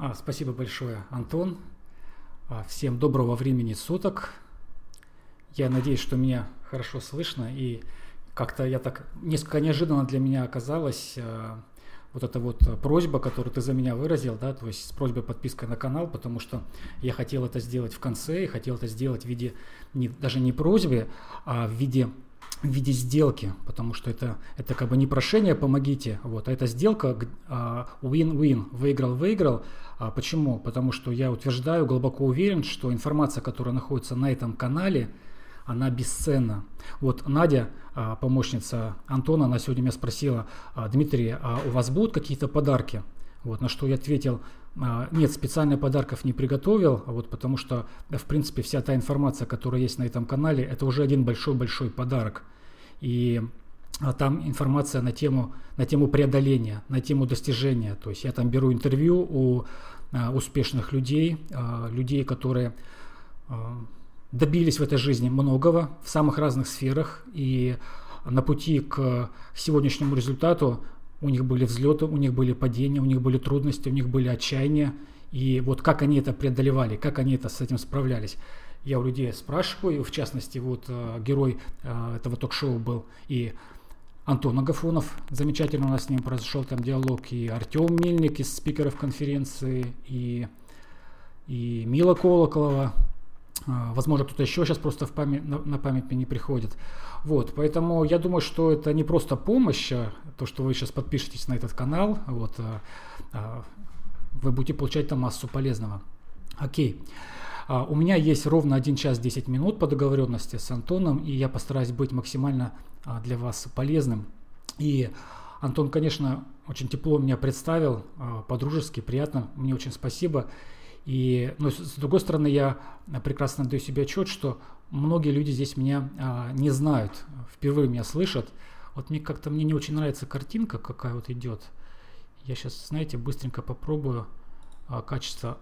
А, спасибо большое, Антон. А, всем доброго времени суток. Я надеюсь, что меня хорошо слышно и как-то я так несколько неожиданно для меня оказалось а, вот эта вот просьба, которую ты за меня выразил, да, то есть с просьбой подписка на канал, потому что я хотел это сделать в конце и хотел это сделать в виде не, даже не просьбы, а в виде в виде сделки, потому что это, это как бы не прошение «помогите», вот, а это сделка win-win, выиграл-выиграл. А почему? Потому что я утверждаю, глубоко уверен, что информация, которая находится на этом канале, она бесценна. Вот Надя, а, помощница Антона, она сегодня меня спросила, «А, Дмитрий, а у вас будут какие-то подарки? Вот, на что я ответил, нет, специально подарков не приготовил, вот, потому что, в принципе, вся та информация, которая есть на этом канале, это уже один большой-большой подарок. И там информация на тему, на тему преодоления, на тему достижения. То есть я там беру интервью у а, успешных людей, а, людей, которые а, добились в этой жизни многого в самых разных сферах. И на пути к сегодняшнему результату у них были взлеты, у них были падения, у них были трудности, у них были отчаяния. И вот как они это преодолевали, как они это с этим справлялись. Я у людей спрашиваю, в частности, вот э, герой э, этого ток-шоу был и Антон Агафонов, замечательно у нас с ним произошел там диалог, и Артем Мельник из спикеров конференции, и, и Мила Колоколова, Возможно, кто-то еще сейчас просто в память, на, на память мне не приходит. Вот, поэтому я думаю, что это не просто помощь, а то, что вы сейчас подпишетесь на этот канал, вот, а, а, вы будете получать там массу полезного. Окей. У меня есть ровно 1 час 10 минут по договоренности с Антоном, и я постараюсь быть максимально для вас полезным. И Антон, конечно, очень тепло меня представил, по-дружески, приятно, мне очень спасибо. И, но с другой стороны, я прекрасно даю себе отчет, что многие люди здесь меня а, не знают, впервые меня слышат. Вот мне как-то мне не очень нравится картинка, какая вот идет. Я сейчас, знаете, быстренько попробую а, качество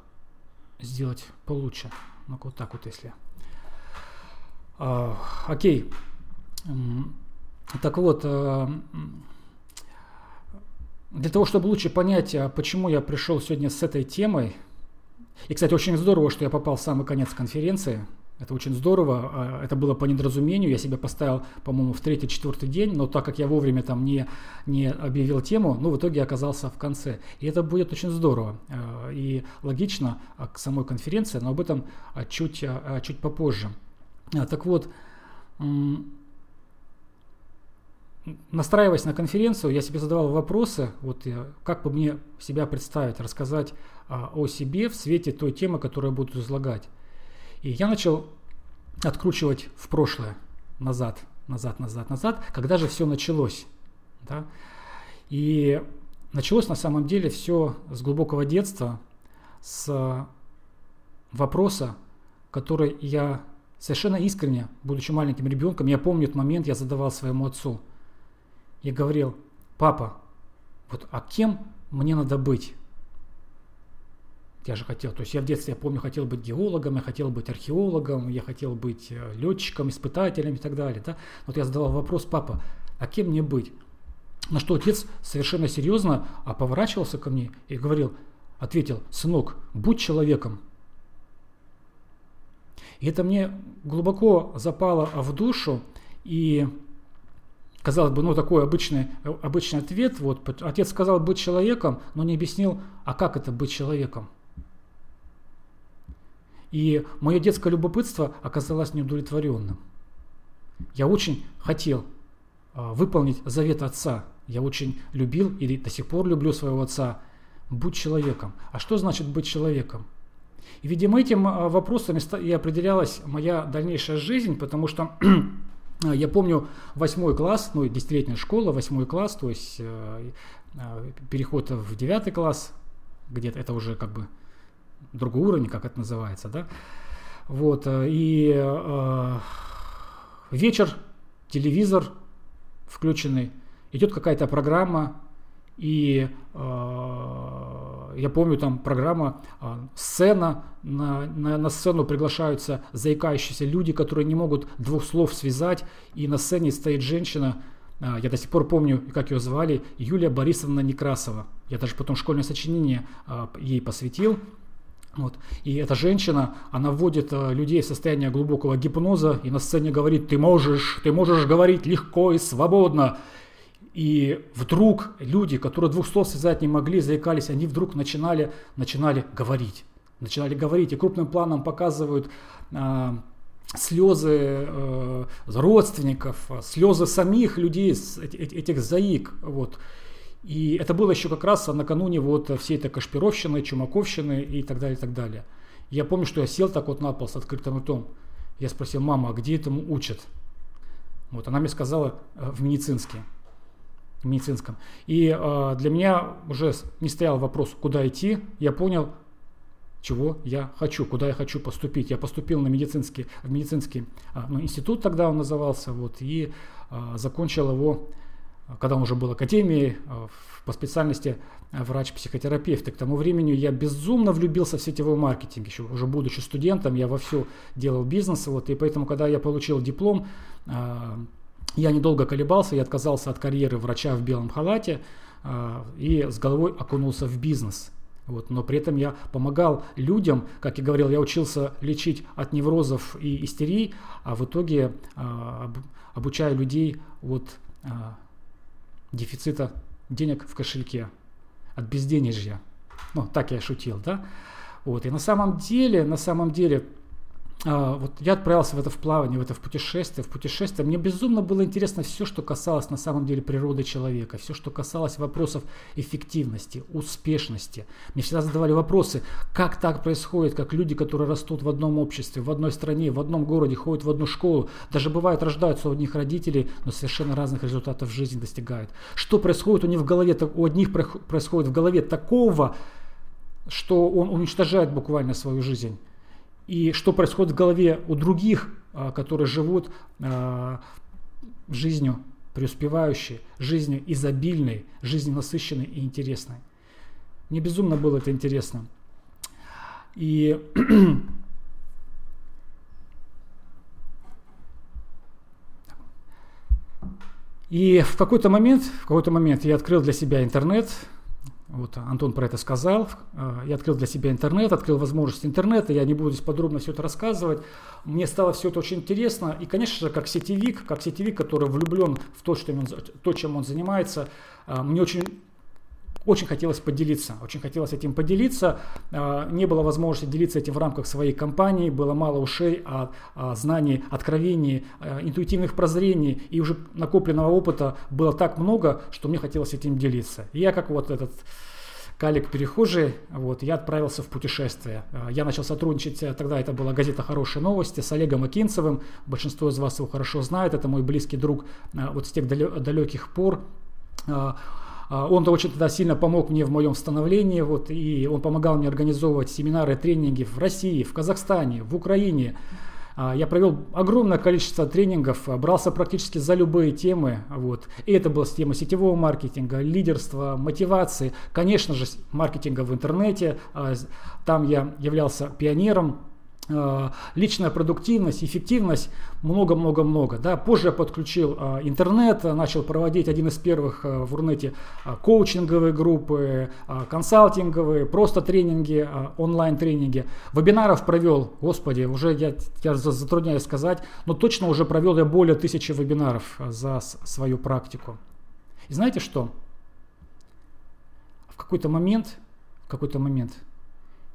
сделать получше. ну вот так вот, если. А, окей. Так вот, а, для того, чтобы лучше понять, а, почему я пришел сегодня с этой темой, и, кстати, очень здорово, что я попал в самый конец конференции. Это очень здорово. А, это было по недоразумению. Я себя поставил, по-моему, в третий-четвертый день, но так как я вовремя там не, не объявил тему, ну, в итоге оказался в конце. И это будет очень здорово а, и логично а, к самой конференции, но об этом чуть, чуть попозже. Так вот, настраиваясь на конференцию, я себе задавал вопросы, вот как бы мне себя представить, рассказать о себе в свете той темы, которую я буду излагать. И я начал откручивать в прошлое, назад, назад, назад, назад, когда же все началось. Да? И началось на самом деле все с глубокого детства, с вопроса, который я совершенно искренне, будучи маленьким ребенком, я помню этот момент, я задавал своему отцу – и говорил, папа, вот а кем мне надо быть? Я же хотел, то есть я в детстве, я помню, хотел быть геологом, я хотел быть археологом, я хотел быть э, летчиком, испытателем и так далее. Да? Вот я задавал вопрос, папа, а кем мне быть? На что отец совершенно серьезно а поворачивался ко мне и говорил, ответил, сынок, будь человеком. И это мне глубоко запало в душу, и казалось бы, ну такой обычный, обычный ответ. Вот отец сказал быть человеком, но не объяснил, а как это быть человеком. И мое детское любопытство оказалось неудовлетворенным. Я очень хотел а, выполнить завет отца. Я очень любил и до сих пор люблю своего отца. Будь человеком. А что значит быть человеком? И, видимо, этим а, вопросом и определялась моя дальнейшая жизнь, потому что я помню восьмой класс, ну, десятилетняя школа, восьмой класс, то есть э, э, переход в девятый класс, где-то это уже как бы другой уровень, как это называется, да. Вот, э, и э, вечер, телевизор включенный, идет какая-то программа, и э, я помню там программа э, «Сцена», на, на, на сцену приглашаются заикающиеся люди, которые не могут двух слов связать, и на сцене стоит женщина, а, я до сих пор помню, как ее звали, Юлия Борисовна Некрасова. Я даже потом школьное сочинение а, ей посвятил. Вот. И эта женщина, она вводит э, людей в состояние глубокого гипноза и на сцене говорит, ты можешь, ты можешь говорить легко и свободно. И вдруг люди, которые двух слов связать не могли, заикались, они вдруг начинали, начинали говорить. Начинали говорить, и крупным планом показывают э, слезы э, родственников, слезы самих людей, этих заик. Вот. И это было еще как раз накануне вот всей этой Кашпировщины, Чумаковщины и так далее, и так далее. Я помню, что я сел так вот на пол с открытым ртом. Я спросил, мама, а где этому учат? Вот, она мне сказала э, в медицинске. В медицинском. И э, для меня уже не стоял вопрос, куда идти. Я понял, чего я хочу, куда я хочу поступить. Я поступил на медицинский, в медицинский э, ну, институт, тогда он назывался, вот, и э, закончил его когда он уже был академией э, по специальности э, врач-психотерапевт. И к тому времени я безумно влюбился в сетевой маркетинг. Еще уже будучи студентом, я вовсю делал бизнес. Вот, и поэтому, когда я получил диплом, э, я недолго колебался, я отказался от карьеры врача в белом халате и с головой окунулся в бизнес. Вот, но при этом я помогал людям, как я говорил, я учился лечить от неврозов и истерий, а в итоге обучаю людей от дефицита денег в кошельке, от безденежья. Ну, так я шутил, да? Вот. И на самом деле, на самом деле, вот я отправился в это в плавание, в это в путешествие, в путешествие. Мне безумно было интересно все, что касалось на самом деле природы человека, все, что касалось вопросов эффективности, успешности. Мне всегда задавали вопросы, как так происходит, как люди, которые растут в одном обществе, в одной стране, в одном городе, ходят в одну школу, даже бывает рождаются у одних родителей, но совершенно разных результатов в жизни достигают. Что происходит у них в голове, у одних происходит в голове такого, что он уничтожает буквально свою жизнь и что происходит в голове у других, а, которые живут а, жизнью преуспевающей, жизнью изобильной, жизнью насыщенной и интересной. Мне безумно было это интересно. И И в какой-то момент, в какой-то момент я открыл для себя интернет, вот Антон про это сказал. Э, я открыл для себя интернет, открыл возможность интернета. Я не буду здесь подробно все это рассказывать. Мне стало все это очень интересно. И, конечно же, как сетевик, как сетевик, который влюблен в то, что он, то чем он занимается, э, мне очень очень хотелось поделиться, очень хотелось этим поделиться. А, не было возможности делиться этим в рамках своей компании, было мало ушей, а знаний, откровений, а, интуитивных прозрений и уже накопленного опыта было так много, что мне хотелось этим делиться. И я как вот этот калик перехожий, вот, я отправился в путешествие. Я начал сотрудничать, э, тогда это была газета «Хорошие новости» с Олегом Акинцевым. Большинство из вас его хорошо знает, это мой близкий друг вот с тех далеких пор. А, он очень тогда сильно помог мне в моем становлении, вот, и он помогал мне организовывать семинары, тренинги в России, в Казахстане, в Украине. А, я провел огромное количество тренингов, брался практически за любые темы. Вот. И это была тема сетевого маркетинга, лидерства, мотивации, конечно же, маркетинга в интернете. А, там я являлся пионером личная продуктивность, эффективность, много-много-много. Да. Позже я подключил э, интернет, начал проводить один из первых э, в Рунете э, коучинговые группы, э, консалтинговые, просто тренинги, э, онлайн-тренинги. Вебинаров провел, господи, уже я, я затрудняюсь сказать, но точно уже провел я более тысячи вебинаров э, за свою практику. И знаете что? В какой-то момент, в какой-то момент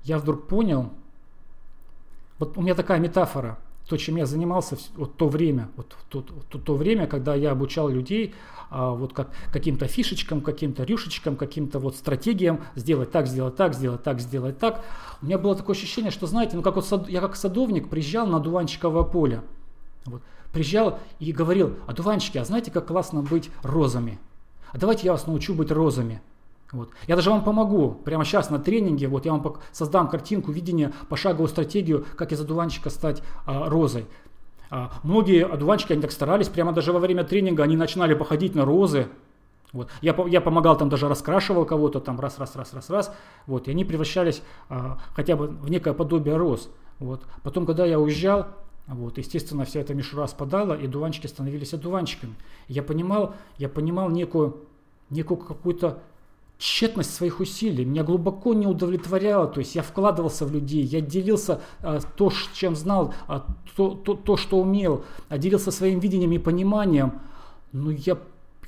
я вдруг понял, вот у меня такая метафора. То, чем я занимался вот то время, вот то, то, то время, когда я обучал людей а, вот как, каким-то фишечкам, каким-то рюшечкам, каким-то вот стратегиям сделать так, сделать так, сделать так, сделать так. У меня было такое ощущение, что, знаете, ну как вот сад, я как садовник приезжал на дуванчиковое поле. Вот, приезжал и говорил, а дуванчики, а знаете, как классно быть розами? А давайте я вас научу быть розами. Вот. Я даже вам помогу прямо сейчас на тренинге, вот я вам создам картинку, видение, пошаговую стратегию, как из одуванчика стать а, розой. А, многие одуванчики, они так старались, прямо даже во время тренинга они начинали походить на розы. Вот. Я, я помогал там, даже раскрашивал кого-то, там раз, раз, раз, раз, раз. Вот. И они превращались а, хотя бы в некое подобие роз. Вот. Потом, когда я уезжал, Вот, естественно, вся эта мишура спадала, и дуванчики становились одуванчиками. Я понимал, я понимал некую, некую какую-то тщетность своих усилий. Меня глубоко не удовлетворяло. То есть я вкладывался в людей, я делился а, то, чем знал, а, то, то, то, что умел, а, делился своим видением и пониманием. Но я,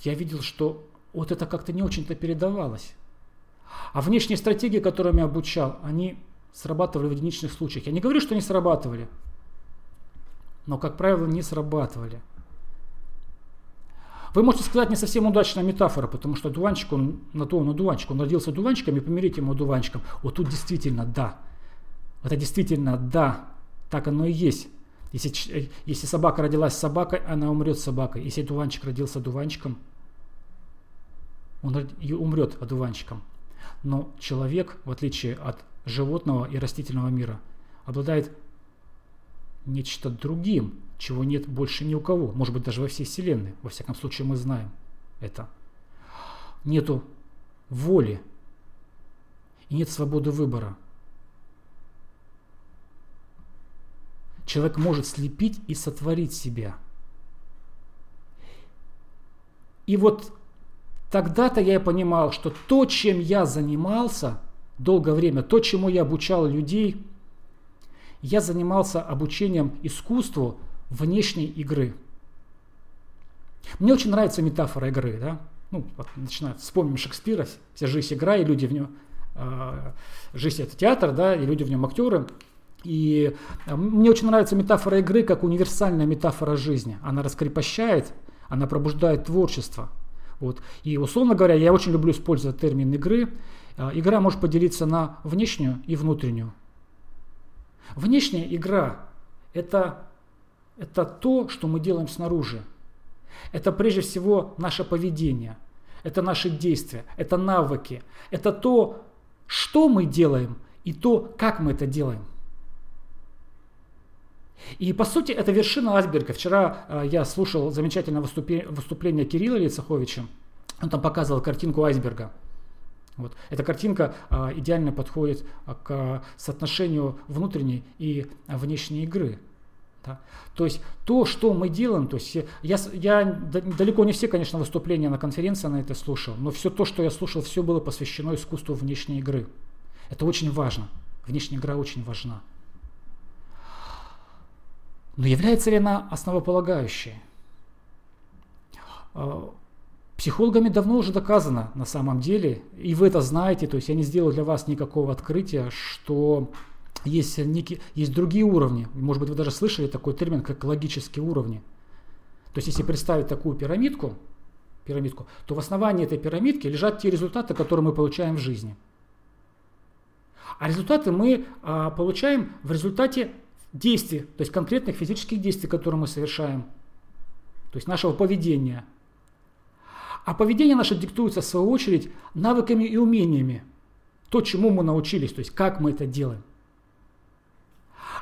я видел, что вот это как-то не очень-то передавалось. А внешние стратегии, которыми я обучал, они срабатывали в единичных случаях. Я не говорю, что не срабатывали но, как правило, не срабатывали. Вы можете сказать не совсем удачная метафора, потому что дуванчик, он на то он одуванчик, он родился дуванчиком и помирить ему одуванчиком. Вот тут действительно да. Это действительно да, так оно и есть. Если, если собака родилась собакой, она умрет собакой. Если дуванчик родился дуванчиком, он умрет одуванчиком. Но человек, в отличие от животного и растительного мира, обладает нечто другим, чего нет больше ни у кого, может быть даже во всей Вселенной. Во всяком случае мы знаем это. Нету воли и нет свободы выбора. Человек может слепить и сотворить себя. И вот тогда-то я понимал, что то, чем я занимался долгое время, то, чему я обучал людей, я занимался обучением искусству внешней игры. Мне очень нравится метафора игры, да? Ну, вот, начиная, вспомним Шекспира, вся жизнь игра, и люди в нем, э, жизнь это театр, да, и люди в нем актеры. И э, мне очень нравится метафора игры как универсальная метафора жизни. Она раскрепощает, она пробуждает творчество. Вот. И условно говоря, я очень люблю использовать термин игры. Э, игра может поделиться на внешнюю и внутреннюю. Внешняя игра – это, это то, что мы делаем снаружи. Это прежде всего наше поведение, это наши действия, это навыки, это то, что мы делаем и то, как мы это делаем. И по сути это вершина айсберга. Вчера э, я слушал замечательное выступление Кирилла Лицаховича. Он там показывал картинку айсберга. Вот. Эта картинка а, идеально подходит а, к соотношению внутренней и внешней игры. Да? То есть то, что мы делаем, то есть я, я далеко не все, конечно, выступления на конференции на это слушал, но все то, что я слушал, все было посвящено искусству внешней игры. Это очень важно. Внешняя игра очень важна. Но является ли она основополагающей? А, Психологами давно уже доказано на самом деле, и вы это знаете, то есть я не сделал для вас никакого открытия, что есть, некие, есть другие уровни. Может быть, вы даже слышали такой термин, как логические уровни. То есть, если представить такую пирамидку, пирамидку, то в основании этой пирамидки лежат те результаты, которые мы получаем в жизни. А результаты мы а, получаем в результате действий, то есть конкретных физических действий, которые мы совершаем, то есть нашего поведения – а поведение наше диктуется, в свою очередь, навыками и умениями. То, чему мы научились, то есть как мы это делаем.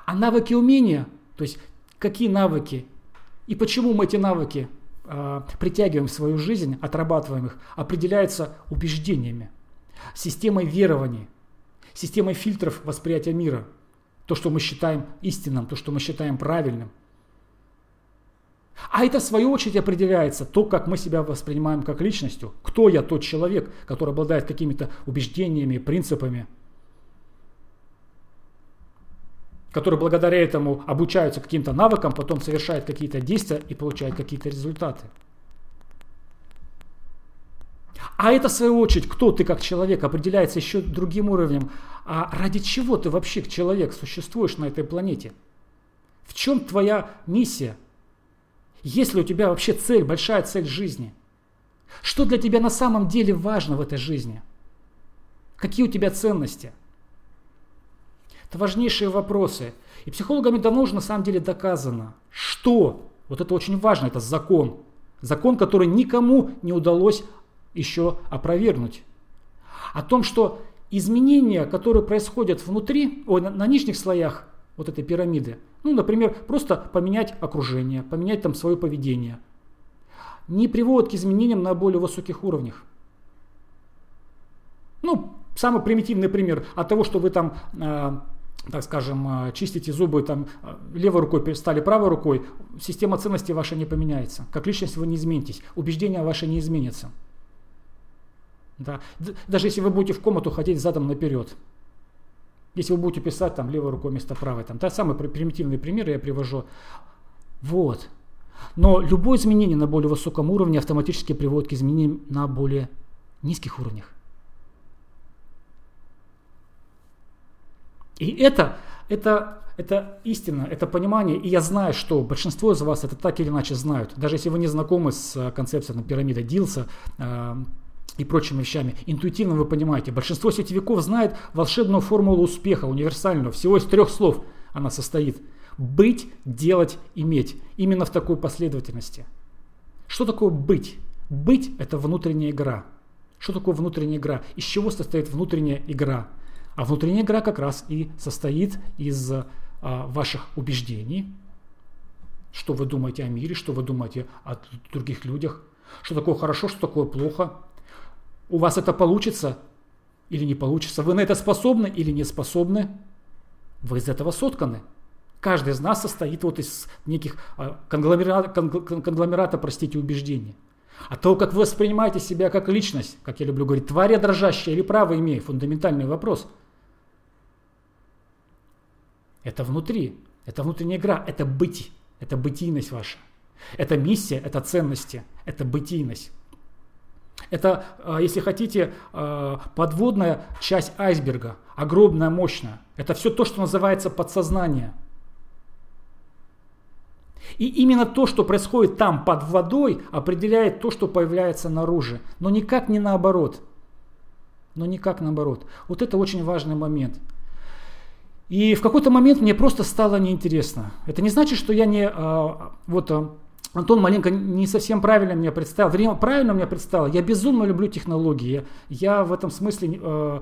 А навыки умения, то есть какие навыки и почему мы эти навыки э, притягиваем в свою жизнь, отрабатываем их, определяется убеждениями, системой верований, системой фильтров восприятия мира. То, что мы считаем истинным, то, что мы считаем правильным – а это в свою очередь определяется то, как мы себя воспринимаем как личностью. Кто я тот человек, который обладает какими-то убеждениями, принципами, который благодаря этому обучаются каким-то навыкам, потом совершает какие-то действия и получает какие-то результаты. А это, в свою очередь, кто ты как человек, определяется еще другим уровнем. А ради чего ты вообще, человек, существуешь на этой планете? В чем твоя миссия? Есть ли у тебя вообще цель, большая цель жизни? Что для тебя на самом деле важно в этой жизни? Какие у тебя ценности? Это важнейшие вопросы. И психологами давно уже на самом деле доказано, что, вот это очень важно, это закон. Закон, который никому не удалось еще опровергнуть. О том, что изменения, которые происходят внутри, ой, на, на нижних слоях вот этой пирамиды. Ну, например, просто поменять окружение, поменять там свое поведение. Не приводит к изменениям на более высоких уровнях. Ну, самый примитивный пример от того, что вы там э, так скажем, э, чистите зубы там э, левой рукой, стали правой рукой, система ценностей ваша не поменяется. Как личность вы не изменитесь, убеждения ваши не изменятся. Да. Даже если вы будете в комнату ходить задом наперед, если вы будете писать там левой рукой вместо правой, там, да, самый примитивный пример я привожу. Вот. Но любое изменение на более высоком уровне автоматически приводит к изменениям на более низких уровнях. И это, это, это истина, это понимание. И я знаю, что большинство из вас это так или иначе знают. Даже если вы не знакомы с э, концепцией там, пирамиды Дилса, э, и прочими вещами. Интуитивно вы понимаете, большинство сетевиков знает волшебную формулу успеха, универсальную, всего из трех слов она состоит. Быть, делать, иметь. Именно в такой последовательности. Что такое быть? Быть – это внутренняя игра. Что такое внутренняя игра? Из чего состоит внутренняя игра? А внутренняя игра как раз и состоит из а, ваших убеждений, что вы думаете о мире, что вы думаете о других людях, что такое хорошо, что такое плохо, у вас это получится или не получится, вы на это способны или не способны, вы из этого сотканы. Каждый из нас состоит вот из неких а, конгломерата, конгломерата простите, убеждений. А то, как вы воспринимаете себя как личность, как я люблю говорить, тварь дрожащая или право имея, фундаментальный вопрос. Это внутри, это внутренняя игра, это быть, это бытийность ваша. Это миссия, это ценности, это бытийность. Это, а, если хотите, а, подводная часть айсберга, огромная, мощная. Это все то, что называется подсознание. И именно то, что происходит там под водой, определяет то, что появляется наружу. Но никак не наоборот. Но никак наоборот. Вот это очень важный момент. И в какой-то момент мне просто стало неинтересно. Это не значит, что я не а, вот Антон маленько не совсем правильно меня представил. Время правильно меня представил. Я безумно люблю технологии. Я в этом смысле э,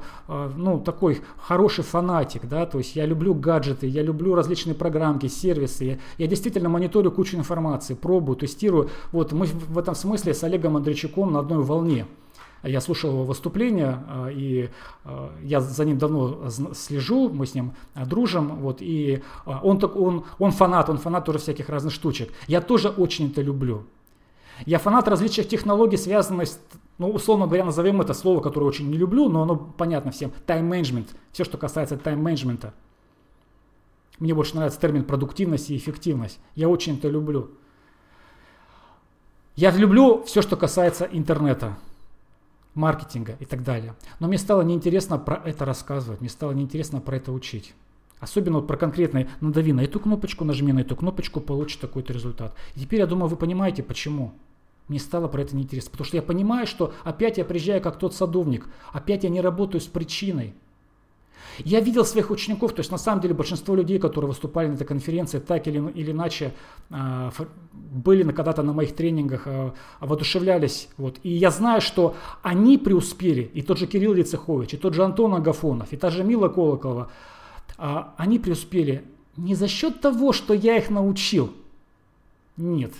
ну, такой хороший фанатик. Да? То есть я люблю гаджеты, я люблю различные программки, сервисы. Я, я действительно мониторю кучу информации, пробую, тестирую. Вот мы в этом смысле с Олегом Андрейчуком на одной волне. Я слушал его выступление, а, и а, я за ним давно слежу, мы с ним а, дружим, вот, и он, он, он фанат, он фанат тоже всяких разных штучек. Я тоже очень это люблю. Я фанат различных технологий, связанных с, ну, условно говоря, назовем это слово, которое очень не люблю, но оно понятно всем. Тайм-менеджмент. Все, что касается тайм-менеджмента. Мне больше нравится термин продуктивность и эффективность. Я очень это люблю. Я люблю все, что касается интернета маркетинга и так далее. Но мне стало неинтересно про это рассказывать, мне стало неинтересно про это учить. Особенно вот про конкретные, надави на эту кнопочку, нажми на эту кнопочку, получишь такой-то результат. И теперь я думаю, вы понимаете, почему. Мне стало про это неинтересно. Потому что я понимаю, что опять я приезжаю как тот садовник, опять я не работаю с причиной. Я видел своих учеников, то есть на самом деле большинство людей, которые выступали на этой конференции, так или, или иначе э, были когда-то на моих тренингах, э, воодушевлялись. Вот. И я знаю, что они преуспели, и тот же Кирилл Лицехович, и тот же Антон Агафонов, и та же Мила Колокова, э, они преуспели не за счет того, что я их научил. Нет.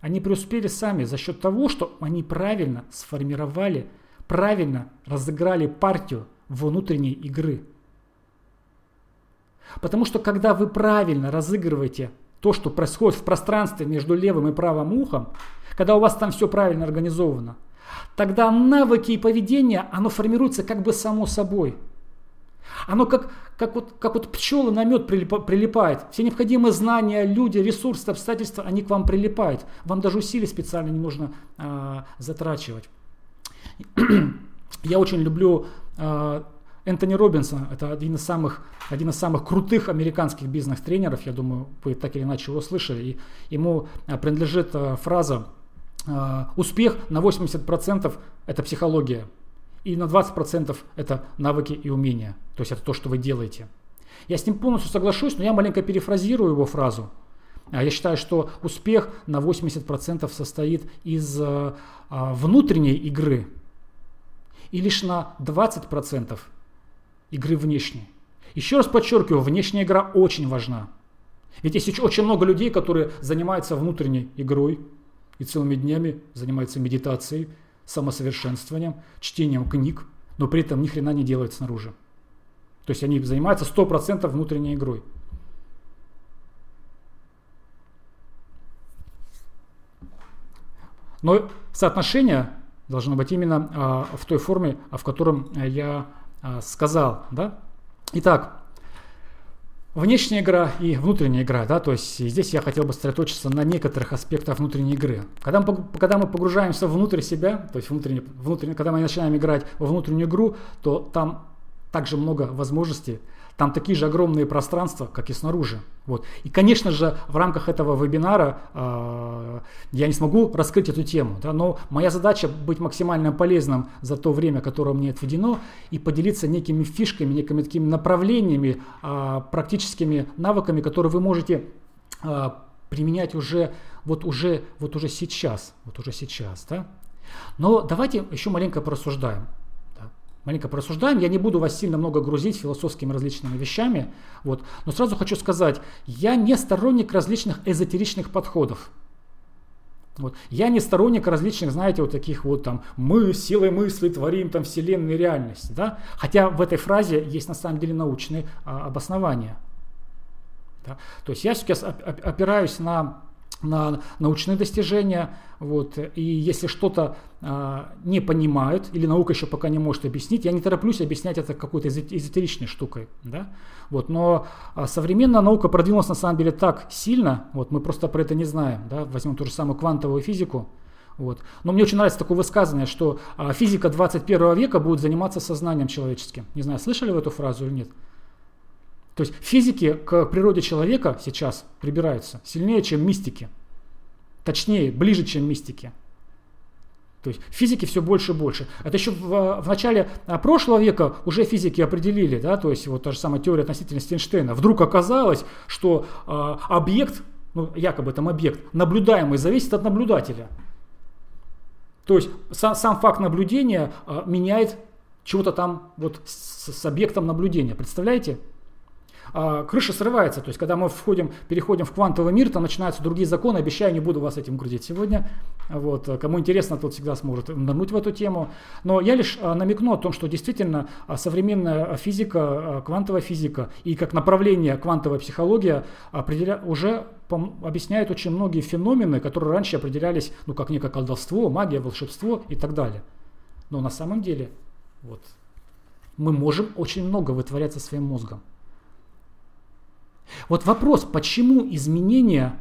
Они преуспели сами за счет того, что они правильно сформировали, правильно разыграли партию, внутренней игры. Потому что когда вы правильно разыгрываете то, что происходит в пространстве между левым и правым ухом, когда у вас там все правильно организовано, тогда навыки и поведение, оно формируется как бы само собой. Оно как, как, вот, как вот пчелы на мед прилипает. Все необходимые знания, люди, ресурсы, обстоятельства, они к вам прилипают. Вам даже усилий специально не нужно э, затрачивать. Я очень люблю Энтони Робинсон, это один из самых, один из самых крутых американских бизнес-тренеров, я думаю, вы так или иначе его слышали. И ему э, принадлежит э, фраза «Успех на 80% это психология, и на 20% это навыки и умения». То есть это то, что вы делаете. Я с ним полностью соглашусь, но я маленько перефразирую его фразу. Я считаю, что успех на 80% состоит из внутренней игры – и лишь на 20% игры внешней. Еще раз подчеркиваю, внешняя игра очень важна. Ведь есть очень много людей, которые занимаются внутренней игрой и целыми днями занимаются медитацией, самосовершенствованием, чтением книг, но при этом ни хрена не делают снаружи. То есть они занимаются 100% внутренней игрой. Но соотношение должно быть именно а, в той форме, в котором я а, сказал. Да? Итак, Внешняя игра и внутренняя игра, да, то есть здесь я хотел бы сосредоточиться на некоторых аспектах внутренней игры. Когда мы, когда мы погружаемся внутрь себя, то есть внутренне, внутренне, когда мы начинаем играть во внутреннюю игру, то там также много возможностей там такие же огромные пространства, как и снаружи. Вот. И, конечно же, в рамках этого вебинара э, я не смогу раскрыть эту тему, да, но моя задача быть максимально полезным за то время, которое мне отведено, и поделиться некими фишками, некими такими направлениями, э, практическими навыками, которые вы можете э, применять уже вот уже вот уже сейчас, вот уже сейчас, да. Но давайте еще маленько порассуждаем маленько порассуждаем. Я не буду вас сильно много грузить философскими различными вещами. Вот. Но сразу хочу сказать, я не сторонник различных эзотеричных подходов. Вот. Я не сторонник различных, знаете, вот таких вот там «мы силой мысли творим там вселенную реальность». Да? Хотя в этой фразе есть на самом деле научные а, обоснования. Да? То есть я все-таки опираюсь на на научные достижения. Вот. И если что-то а, не понимают или наука еще пока не может объяснить, я не тороплюсь объяснять это какой-то эзотеричной штукой. Да? Вот. Но а, современная наука продвинулась на самом деле так сильно, вот, мы просто про это не знаем. Да? Возьмем ту же самую квантовую физику. Вот. Но мне очень нравится такое высказывание, что а, физика 21 века будет заниматься сознанием человеческим. Не знаю, слышали вы эту фразу или нет? То есть физики к природе человека сейчас прибираются сильнее, чем мистики. Точнее, ближе, чем мистики. То есть физики все больше и больше. Это еще в, в начале а, прошлого века уже физики определили, да, то есть вот та же самая теория относительности Эйнштейна. Вдруг оказалось, что э, объект, ну якобы там объект, наблюдаемый зависит от наблюдателя. То есть сам, сам факт наблюдения э, меняет чего-то там вот с, с объектом наблюдения. Представляете? А, крыша срывается. То есть, когда мы входим, переходим в квантовый мир, там начинаются другие законы. Обещаю, не буду вас этим грузить сегодня. Вот. Кому интересно, тот всегда сможет нырнуть в эту тему. Но я лишь а, намекну о том, что действительно а, современная физика, квантовая физика и как направление квантовая психология определя... уже объясняет очень многие феномены, которые раньше определялись ну, как некое колдовство, магия, волшебство и так далее. Но на самом деле вот, мы можем очень много вытворять со своим мозгом. Вот вопрос, почему изменение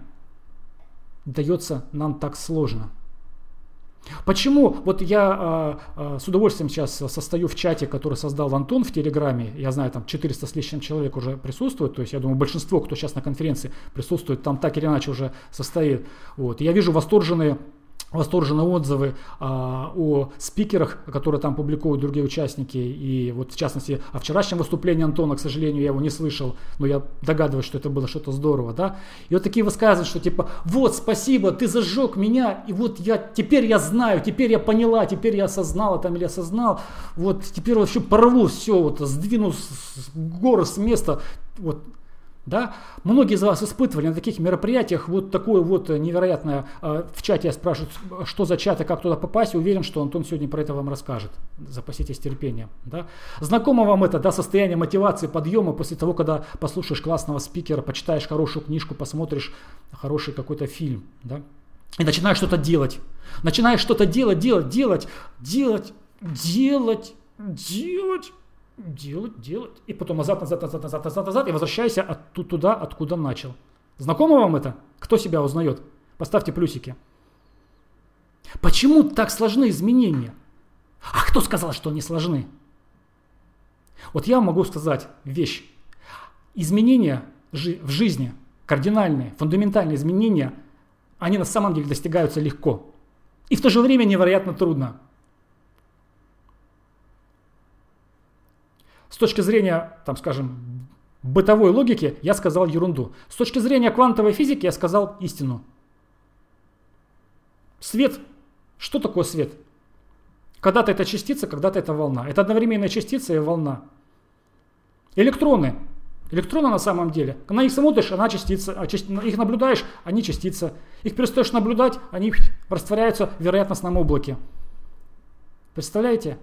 дается нам так сложно? Почему? Вот я э, э, с удовольствием сейчас состою в чате, который создал Антон в Телеграме. Я знаю, там 400 с лишним человек уже присутствует. То есть я думаю, большинство, кто сейчас на конференции присутствует, там так или иначе уже состоит. Вот. я вижу восторженные восторженные отзывы а, о спикерах, которые там публикуют другие участники. И вот в частности о вчерашнем выступлении Антона, к сожалению, я его не слышал, но я догадываюсь, что это было что-то здорово, да. И вот такие высказывания, что типа, вот, спасибо, ты зажег меня, и вот я, теперь я знаю, теперь я поняла, теперь я осознала там или осознал, вот теперь вообще порву все, вот сдвину с, горы с места, вот да? Многие из вас испытывали на таких мероприятиях вот такое вот невероятное, э, в чате я спрашиваю, что за чат и как туда попасть, уверен, что Антон сегодня про это вам расскажет. Запаситесь терпением. Да? Знакомо вам это, да, состояние мотивации, подъема после того, когда послушаешь классного спикера, почитаешь хорошую книжку, посмотришь хороший какой-то фильм, да? И начинаешь что-то делать. Начинаешь что-то делать, делать, делать, делать, делать, делать делать, делать, и потом назад, назад, назад, назад, назад, назад, и возвращайся от, туда, откуда начал. Знакомо вам это? Кто себя узнает? Поставьте плюсики. Почему так сложны изменения? А кто сказал, что они сложны? Вот я могу сказать вещь. Изменения в жизни, кардинальные, фундаментальные изменения, они на самом деле достигаются легко. И в то же время невероятно трудно. С точки зрения, там, скажем, бытовой логики я сказал ерунду. С точки зрения квантовой физики я сказал истину. Свет. Что такое свет? Когда-то это частица, когда-то это волна. Это одновременная частица и волна. Электроны. Электроны на самом деле, на них смотришь, она частица, а их наблюдаешь, они частица. Их перестаешь наблюдать, они растворяются в вероятностном облаке. Представляете?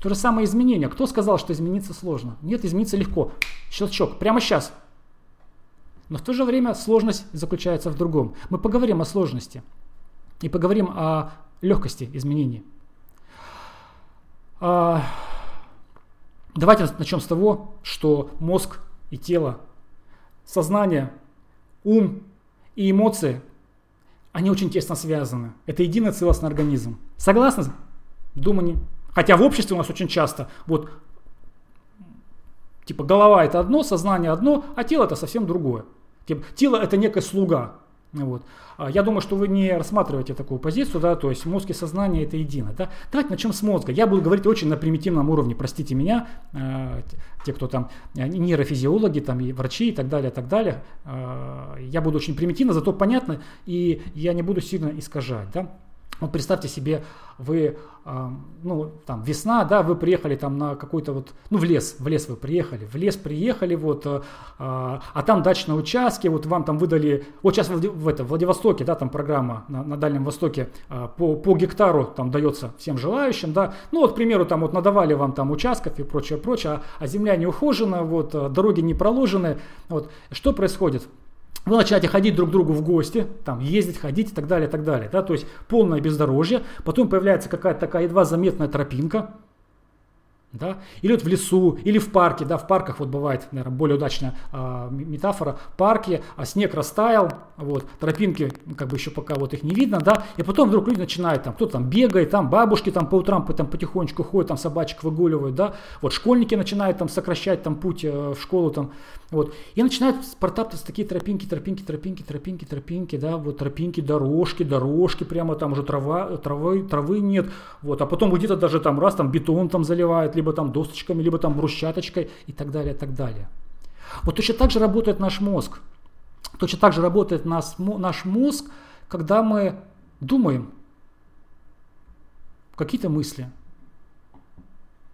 То же самое изменение. Кто сказал, что измениться сложно? Нет, измениться легко. Щелчок. Прямо сейчас. Но в то же время сложность заключается в другом. Мы поговорим о сложности. И поговорим о легкости изменений. А, давайте начнем с того, что мозг и тело, сознание, ум и эмоции, они очень тесно связаны. Это единый целостный организм. Согласны? Думаю. Хотя в обществе у нас очень часто вот типа голова это одно, сознание одно, а тело это совсем другое. Типа, тело это некая слуга. Вот. А я думаю, что вы не рассматриваете такую позицию, да, то есть мозг и сознание это едино. Да? Давайте начнем с мозга. Я буду говорить очень на примитивном уровне, простите меня, э, те, кто там э, нейрофизиологи, там и врачи и так далее, так далее. Э, я буду очень примитивно, зато понятно, и я не буду сильно искажать. Да? Вот представьте себе, вы, ну, там, весна, да, вы приехали там на какой-то вот, ну, в лес, в лес вы приехали, в лес приехали, вот, э, а там дачные участки, вот вам там выдали, вот сейчас в, в, это, в Владивостоке, да, там программа на, на Дальнем Востоке э, по, по гектару там дается всем желающим, да, ну, вот, к примеру, там вот надавали вам там участков и прочее, прочее, а, а земля не ухожена, вот, дороги не проложены, вот, что происходит? Вы начинаете ходить друг к другу в гости, там, ездить, ходить и так далее, и так далее. Да? То есть полное бездорожье. Потом появляется какая-то такая едва заметная тропинка, да? Или вот в лесу, или в парке, да, в парках вот бывает, наверное, более удачная э, метафора, парки, а снег растаял, вот, тропинки, как бы еще пока вот их не видно, да, и потом вдруг люди начинают там, кто-то там бегает, там бабушки там по утрам там потихонечку ходят, там собачек выгуливают, да, вот школьники начинают там сокращать там путь э, в школу там, вот, и начинают протаптываться такие тропинки, тропинки, тропинки, тропинки, тропинки, да, вот тропинки, дорожки, дорожки, прямо там уже трава, травы, травы нет, вот, а потом где-то даже там раз там бетон там заливают, либо там досточками, либо там брусчаточкой и так далее, и так далее. Вот точно так же работает наш мозг. Точно так же работает наш, наш мозг, когда мы думаем какие-то мысли.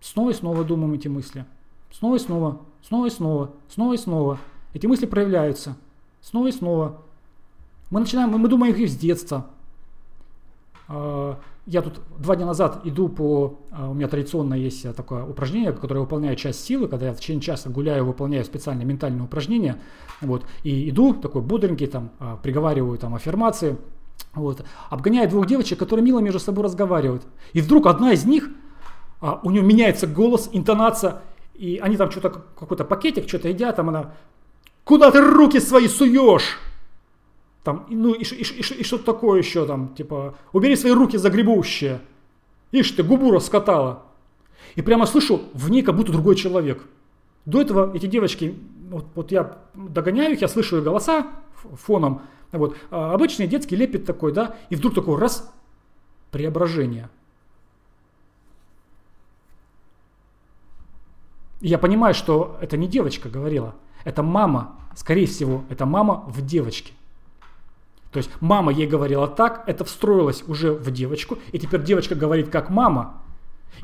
Снова и снова думаем эти мысли. Снова и снова, снова и снова, снова и снова. Эти мысли проявляются. Снова и снова. Мы начинаем, мы думаем их с детства. А, я тут два дня назад иду по... А, у меня традиционно есть такое упражнение, которое я выполняю часть силы, когда я в течение часа гуляю, выполняю специальные ментальные упражнения. Вот, и иду такой бодренький, там, а, приговариваю там аффирмации, вот, обгоняю двух девочек, которые мило между собой разговаривают. И вдруг одна из них, у нее меняется голос, интонация, и они там что-то, какой-то пакетик, что-то едят, там она, куда ты руки свои суешь? Там, ну и, и, и, и что-то такое еще там, типа, убери свои руки загребущие. Ишь ты, губу раскатала. И прямо слышу, в ней как будто другой человек. До этого эти девочки, вот, вот я догоняю их, я слышу их голоса фоном. Вот, а обычный детский лепет такой, да, и вдруг такой раз, преображение. И я понимаю, что это не девочка говорила, это мама, скорее всего, это мама в девочке. То есть мама ей говорила так, это встроилось уже в девочку, и теперь девочка говорит как мама.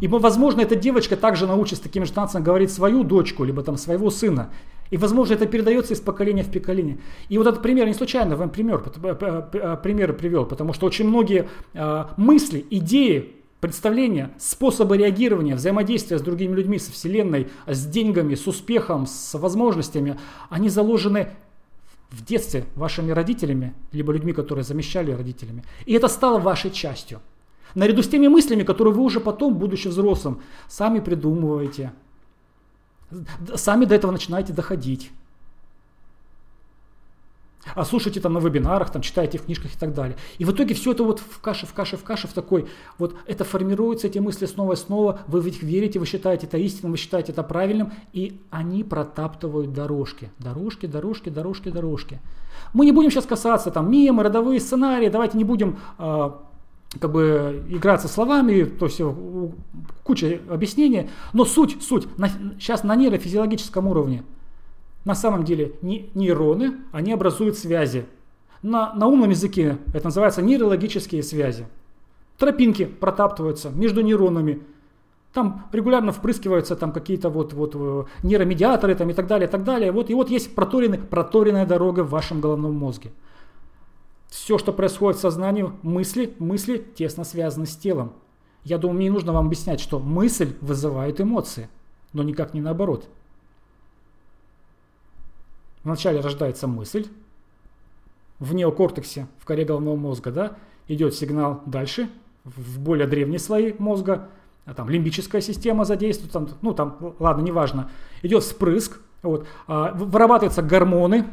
И, возможно, эта девочка также научится таким же танцем говорить свою дочку, либо там своего сына. И, возможно, это передается из поколения в поколение. И вот этот пример не случайно вам пример, пример привел, потому что очень многие э, мысли, идеи, представления, способы реагирования, взаимодействия с другими людьми, со Вселенной, с деньгами, с успехом, с возможностями, они заложены в детстве вашими родителями, либо людьми, которые замещали родителями. И это стало вашей частью. Наряду с теми мыслями, которые вы уже потом, будучи взрослым, сами придумываете, сами до этого начинаете доходить а слушайте там на вебинарах, там читаете в книжках и так далее. И в итоге все это вот в каше, в каше, в каше, в такой, вот это формируется, эти мысли снова и снова, вы в них верите, вы считаете это истинным, вы считаете это правильным, и они протаптывают дорожки. Дорожки, дорожки, дорожки, дорожки. Мы не будем сейчас касаться там мемы, родовые сценарии, давайте не будем э, как бы играться словами, то есть куча объяснений, но суть, суть, на, сейчас на нейрофизиологическом уровне – на самом деле не нейроны, они образуют связи. На, на умном языке это называется нейрологические связи. Тропинки протаптываются между нейронами. Там регулярно впрыскиваются там какие-то вот, вот э, нейромедиаторы там, и так далее, и так далее. Вот, и вот есть проторенный, проторенная дорога в вашем головном мозге. Все, что происходит в сознании, мысли, мысли тесно связаны с телом. Я думаю, мне не нужно вам объяснять, что мысль вызывает эмоции, но никак не наоборот. Вначале рождается мысль, в неокортексе, в коре головного мозга, да, идет сигнал дальше, в более древние слои мозга, а там лимбическая система задействует, там, ну там, ладно, неважно, идет вспрыск, вот, а, вырабатываются гормоны,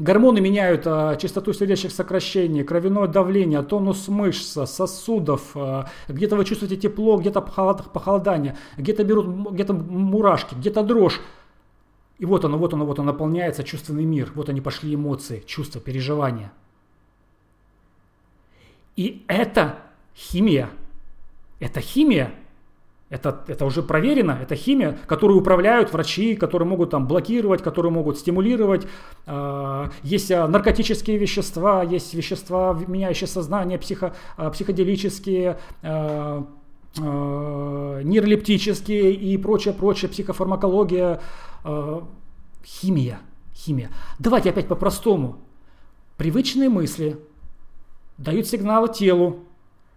Гормоны меняют а, частоту сердечных сокращений, кровяное давление, тонус мышц, сосудов. А, где-то вы чувствуете тепло, где-то похолодание, где-то берут где-то мурашки, где-то дрожь. И вот оно, вот оно, вот он наполняется чувственный мир. Вот они пошли эмоции, чувства, переживания. И это химия. Это химия. Это, это уже проверено, это химия, которую управляют врачи, которые могут там блокировать, которые могут стимулировать. А, есть а, наркотические вещества, есть вещества, меняющие сознание, психо, а, психоделические, нейролептические и прочее, прочее, психофармакология, химия, химия. Давайте опять по-простому. Привычные мысли дают сигналы телу,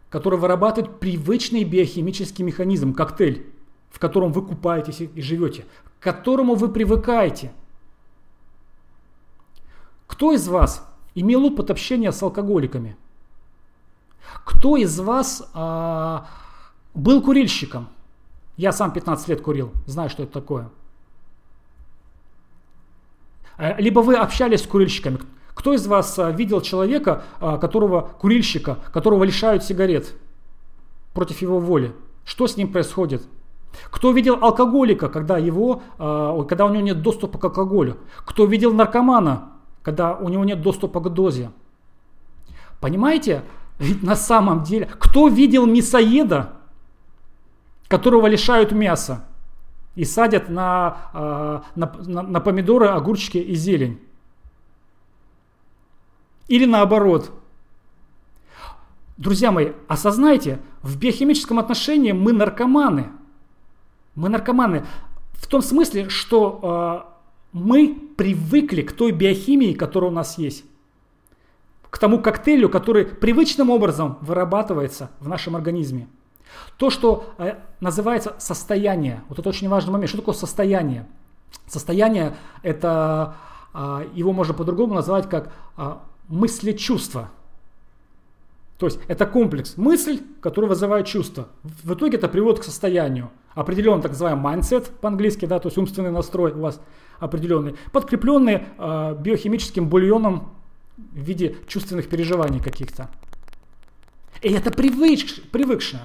который вырабатывает привычный биохимический механизм, коктейль, в котором вы купаетесь и живете, к которому вы привыкаете. Кто из вас имел опыт общения с алкоголиками? Кто из вас а, был курильщиком? Я сам 15 лет курил, знаю, что это такое. Э, либо вы общались с курильщиками. Кто из вас а, видел человека, а, которого, курильщика, которого лишают сигарет против его воли? Что с ним происходит? Кто видел алкоголика, когда, его, когда у него нет доступа к алкоголю? Кто видел наркомана, когда у него нет доступа к дозе? Понимаете? Ведь на самом деле, кто видел мясоеда, которого лишают мяса и садят на, на, на, на помидоры, огурчики и зелень? Или наоборот. Друзья мои, осознайте, в биохимическом отношении мы наркоманы. Мы наркоманы в том смысле, что э, мы привыкли к той биохимии, которая у нас есть. К тому коктейлю, который привычным образом вырабатывается в нашем организме. То, что э, называется состояние. Вот это очень важный момент. Что такое состояние? Состояние это, э, его можно по-другому назвать как э, мысли-чувства. То есть это комплекс мысль, который вызывает чувство. В итоге это приводит к состоянию. Определенный так называемый mindset по-английски, да, то есть умственный настрой у вас определенный, подкрепленный э, биохимическим бульоном в виде чувственных переживаний каких-то. И это привык, привыкшее.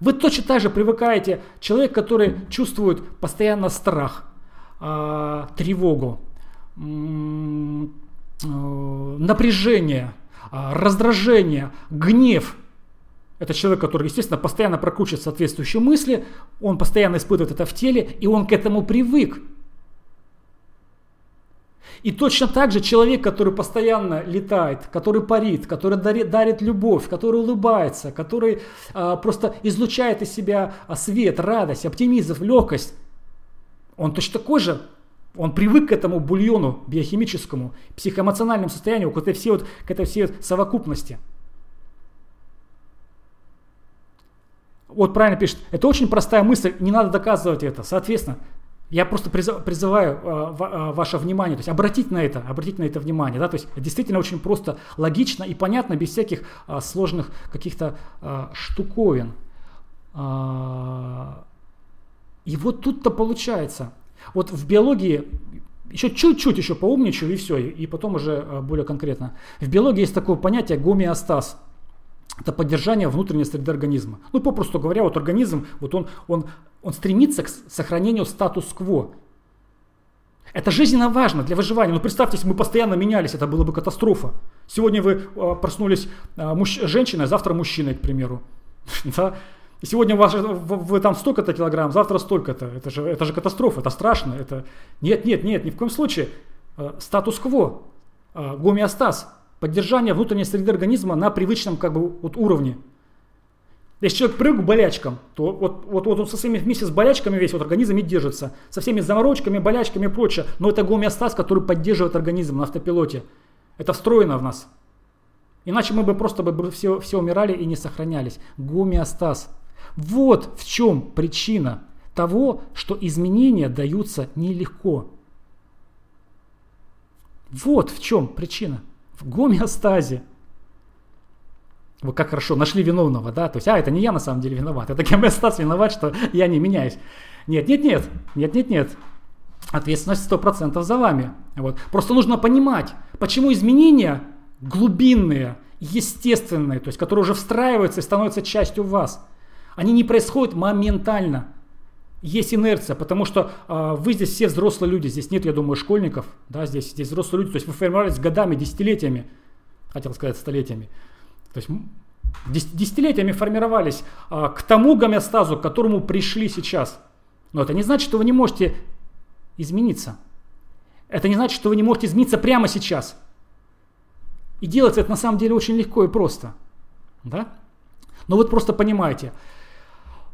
Вы точно так же привыкаете, человек, который чувствует постоянно страх, э, тревогу, Э, напряжение, а, раздражение, гнев. Это человек, который, естественно, постоянно прокручивает соответствующие мысли, он постоянно испытывает это в теле, и он к этому привык. И точно так же человек, который постоянно летает, который парит, который дарит, дарит любовь, который улыбается, который а, просто излучает из себя свет, радость, оптимизм, легкость, он точно такой же он привык к этому бульону биохимическому, психоэмоциональному состоянию, к этой всей, вот, к этой всей вот совокупности. Вот правильно пишет, это очень простая мысль, не надо доказывать это. Соответственно, я просто призываю э, ваше внимание, то есть обратить на это, обратить на это внимание, да, то есть действительно очень просто, логично и понятно, без всяких э, сложных каких-то штуковин. И вот тут-то получается, вот в биологии еще чуть-чуть еще поумничаю и все, и потом уже более конкретно. В биологии есть такое понятие гомеостаз. Это поддержание внутренней среды организма. Ну, попросту говоря, вот организм, вот он, он, он стремится к сохранению статус-кво. Это жизненно важно для выживания. Ну, представьте, если мы постоянно менялись, это было бы катастрофа. Сегодня вы э, проснулись э, муж, женщиной, завтра мужчиной, к примеру. Да? Сегодня ваш, вы, вы там столько-то килограмм, завтра столько-то. Это же, это же катастрофа, это страшно. Это... Нет, нет, нет, ни в коем случае. Э, статус-кво, э, гомеостаз, поддержание внутренней среды организма на привычном как бы, вот, уровне. Если человек привык к болячкам, то вот, вот, вот он со своими вместе с болячками весь вот организм и держится. Со всеми заморочками, болячками и прочее. Но это гомеостаз, который поддерживает организм на автопилоте. Это встроено в нас. Иначе мы бы просто бы все, все умирали и не сохранялись. Гомеостаз. Вот в чем причина того, что изменения даются нелегко. Вот в чем причина. В гомеостазе. Вы как хорошо нашли виновного, да? То есть, а, это не я на самом деле виноват. Это гомеостаз виноват, что я не меняюсь. Нет, нет, нет, нет, нет, нет. Ответственность 100% за вами. Вот. Просто нужно понимать, почему изменения глубинные, естественные, то есть которые уже встраиваются и становятся частью вас, они не происходят моментально. Есть инерция, потому что э, вы здесь все взрослые люди, здесь нет, я думаю, школьников, да, здесь, здесь взрослые люди, то есть вы формировались годами, десятилетиями, хотел сказать столетиями, то есть десятилетиями формировались э, к тому гомеостазу, к которому пришли сейчас. Но это не значит, что вы не можете измениться. Это не значит, что вы не можете измениться прямо сейчас. И делать это на самом деле очень легко и просто. Да? Но вот просто понимаете,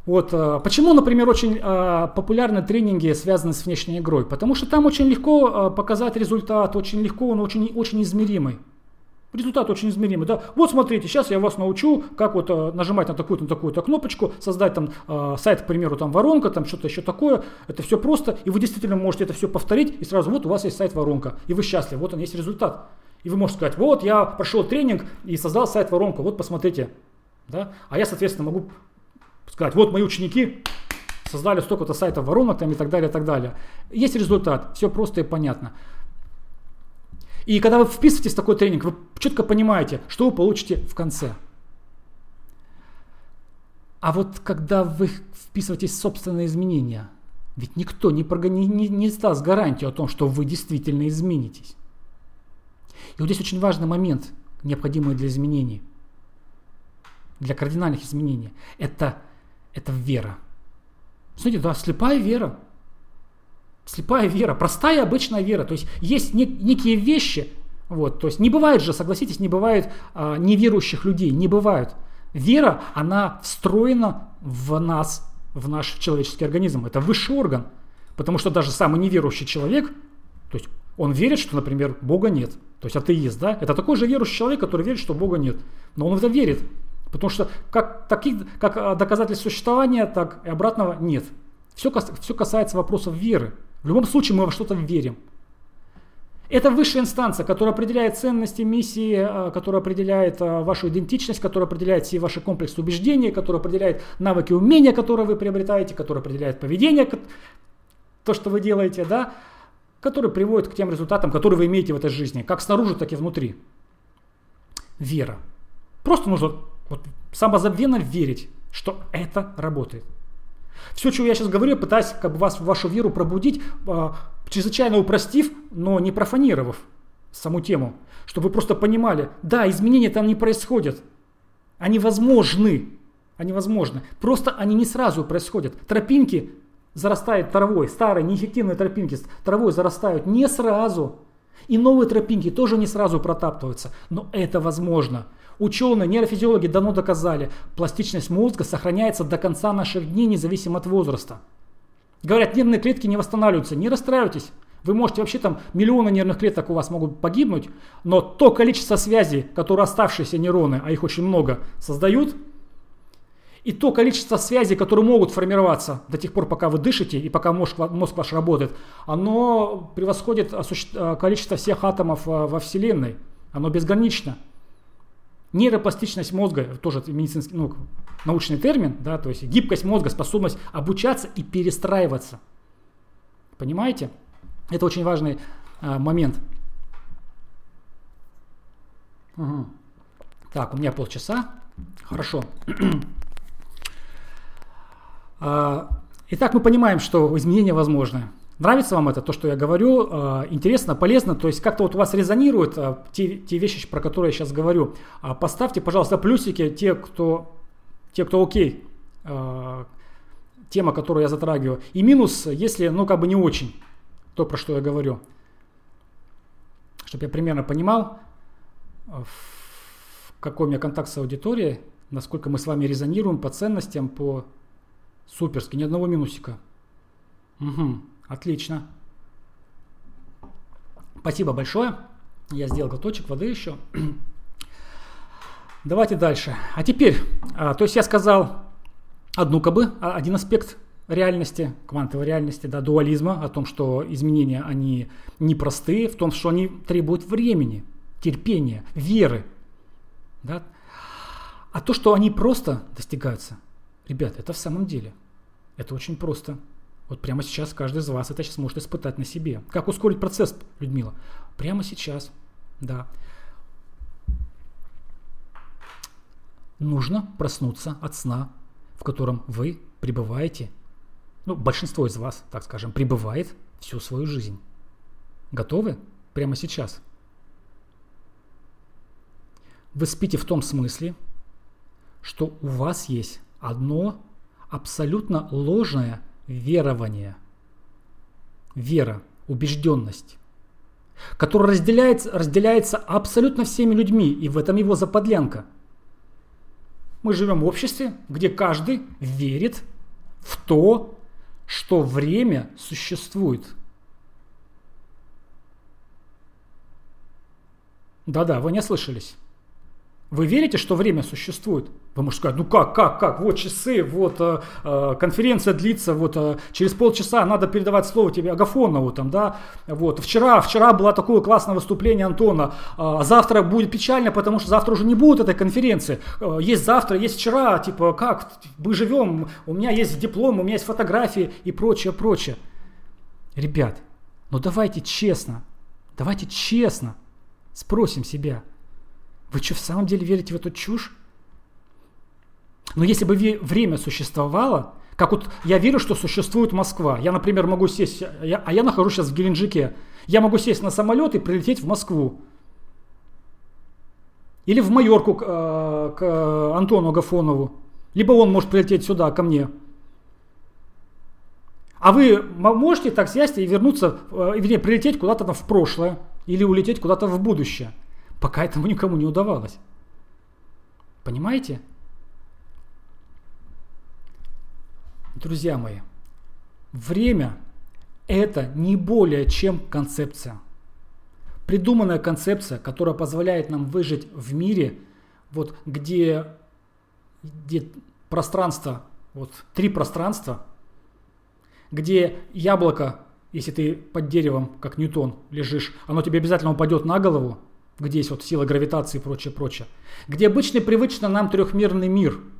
вот э, почему, например, очень э, популярны тренинги, связанные с внешней игрой? Потому что там очень легко показать результат, очень легко, он очень, очень измеримый. Результат очень измеримый. Да? Вот смотрите, сейчас я вас научу, как вот э, нажимать на такую-то, на такую-то кнопочку, создать там э, сайт, к примеру, там воронка, там что-то еще такое. Это все просто, и вы действительно можете это все повторить, и сразу вот у вас есть сайт воронка, и вы счастливы, вот он есть результат. И вы можете сказать, вот я прошел тренинг и создал сайт воронка, вот посмотрите. Да? А я, соответственно, могу сказать, вот мои ученики создали столько-то сайтов воронок там, и так далее, и так далее. Есть результат, все просто и понятно. И когда вы вписываетесь в такой тренинг, вы четко понимаете, что вы получите в конце. А вот когда вы вписываетесь в собственные изменения, ведь никто не, не, не, не даст гарантию о том, что вы действительно изменитесь. И вот здесь очень важный момент, необходимый для изменений, для кардинальных изменений. Это, это вера. Смотрите, да, слепая вера. Слепая вера, простая обычная вера. То есть есть не, некие вещи, вот, то есть не бывает же, согласитесь, не бывает а, неверующих людей, не бывает. Вера, она встроена в нас, в наш человеческий организм. Это высший орган. Потому что даже самый неверующий человек, то есть он верит, что, например, Бога нет. То есть атеист, да? Это такой же верующий человек, который верит, что Бога нет. Но он в это верит. Потому что как, таких, как а, доказательств существования, так и обратного нет. Все, все касается вопросов веры. В любом случае мы во что-то верим. Это высшая инстанция, которая определяет ценности миссии, а, которая определяет а, вашу идентичность, которая определяет все ваши комплексы убеждений, которая определяет навыки, умения, которые вы приобретаете, которая определяет поведение, то, что вы делаете, да, который приводит к тем результатам, которые вы имеете в этой жизни, как снаружи, так и внутри. Вера. Просто нужно вот, самозабвенно верить, что это работает. Все, что я сейчас говорю, пытаюсь как бы вас в вашу веру пробудить, э, чрезвычайно упростив, но не профанировав саму тему, чтобы вы просто понимали, да, изменения там не происходят, они возможны, они возможны, просто они не сразу происходят. Тропинки зарастают травой, старые неэффективные тропинки травой зарастают не сразу, и новые тропинки тоже не сразу протаптываются, но это возможно. Ученые, нейрофизиологи давно доказали, пластичность мозга сохраняется до конца наших дней, независимо от возраста. Говорят, нервные клетки не восстанавливаются. Не расстраивайтесь. Вы можете вообще там миллионы нервных клеток у вас могут погибнуть, но то количество связей, которые оставшиеся нейроны, а их очень много, создают, и то количество связей, которые могут формироваться до тех пор, пока вы дышите и пока мозг, мозг ваш работает, оно превосходит количество всех атомов во Вселенной. Оно безгранично. Нейропластичность мозга, тоже медицинский, ну, научный термин, да, то есть гибкость мозга, способность обучаться и перестраиваться. Понимаете? Это очень важный а, момент. Угу. Так, у меня полчаса. Хорошо. а, итак, мы понимаем, что изменения возможны. Нравится вам это, то, что я говорю, э, интересно, полезно, то есть как-то вот у вас резонируют э, те, те вещи, про которые я сейчас говорю. А поставьте, пожалуйста, плюсики те, кто, те, кто окей, э, тема, которую я затрагиваю. И минус, если, ну, как бы не очень, то, про что я говорю. Чтобы я примерно понимал, какой у меня контакт с аудиторией, насколько мы с вами резонируем по ценностям, по суперски, ни одного минусика. Угу. Отлично. Спасибо большое. Я сделал глоточек воды еще. Давайте дальше. А теперь, а, то есть я сказал одну как бы, а, один аспект реальности, квантовой реальности, да, дуализма, о том, что изменения, они непростые, в том, что они требуют времени, терпения, веры. Да? А то, что они просто достигаются, ребята, это в самом деле, это очень просто. Вот прямо сейчас каждый из вас это сейчас может испытать на себе. Как ускорить процесс, Людмила? Прямо сейчас, да. Нужно проснуться от сна, в котором вы пребываете ну, большинство из вас, так скажем, пребывает всю свою жизнь. Готовы? Прямо сейчас. Вы спите в том смысле, что у вас есть одно абсолютно ложное верование. Вера, убежденность, которая разделяется, разделяется абсолютно всеми людьми, и в этом его заподлянка. Мы живем в обществе, где каждый верит в то, что время существует. Да-да, вы не слышались. Вы верите, что время существует? Вы можете сказать, ну как, как, как, вот часы, вот э, э, конференция длится, вот э, через полчаса надо передавать слово тебе Агафонову там, да, вот, вчера, вчера было такое классное выступление Антона, э, завтра будет печально, потому что завтра уже не будет этой конференции, э, есть завтра, есть вчера, типа, как, мы живем, у меня есть диплом, у меня есть фотографии и прочее, прочее. Ребят, ну давайте честно, давайте честно спросим себя, вы что, в самом деле верите в эту чушь? Но если бы время существовало, как вот я верю, что существует Москва. Я, например, могу сесть, я, а я нахожусь сейчас в Геленджике. Я могу сесть на самолет и прилететь в Москву. Или в Майорку к, э, к Антону Агафонову. Либо он может прилететь сюда, ко мне. А вы можете так сесть и вернуться, э, вернее, прилететь куда-то в прошлое. Или улететь куда-то в будущее. Пока этому никому не удавалось. Понимаете? Друзья мои, время – это не более чем концепция. Придуманная концепция, которая позволяет нам выжить в мире, вот где, где пространство, вот три пространства, где яблоко, если ты под деревом, как Ньютон, лежишь, оно тебе обязательно упадет на голову, где есть вот сила гравитации и прочее, прочее. Где обычный, привычно нам трехмерный мир –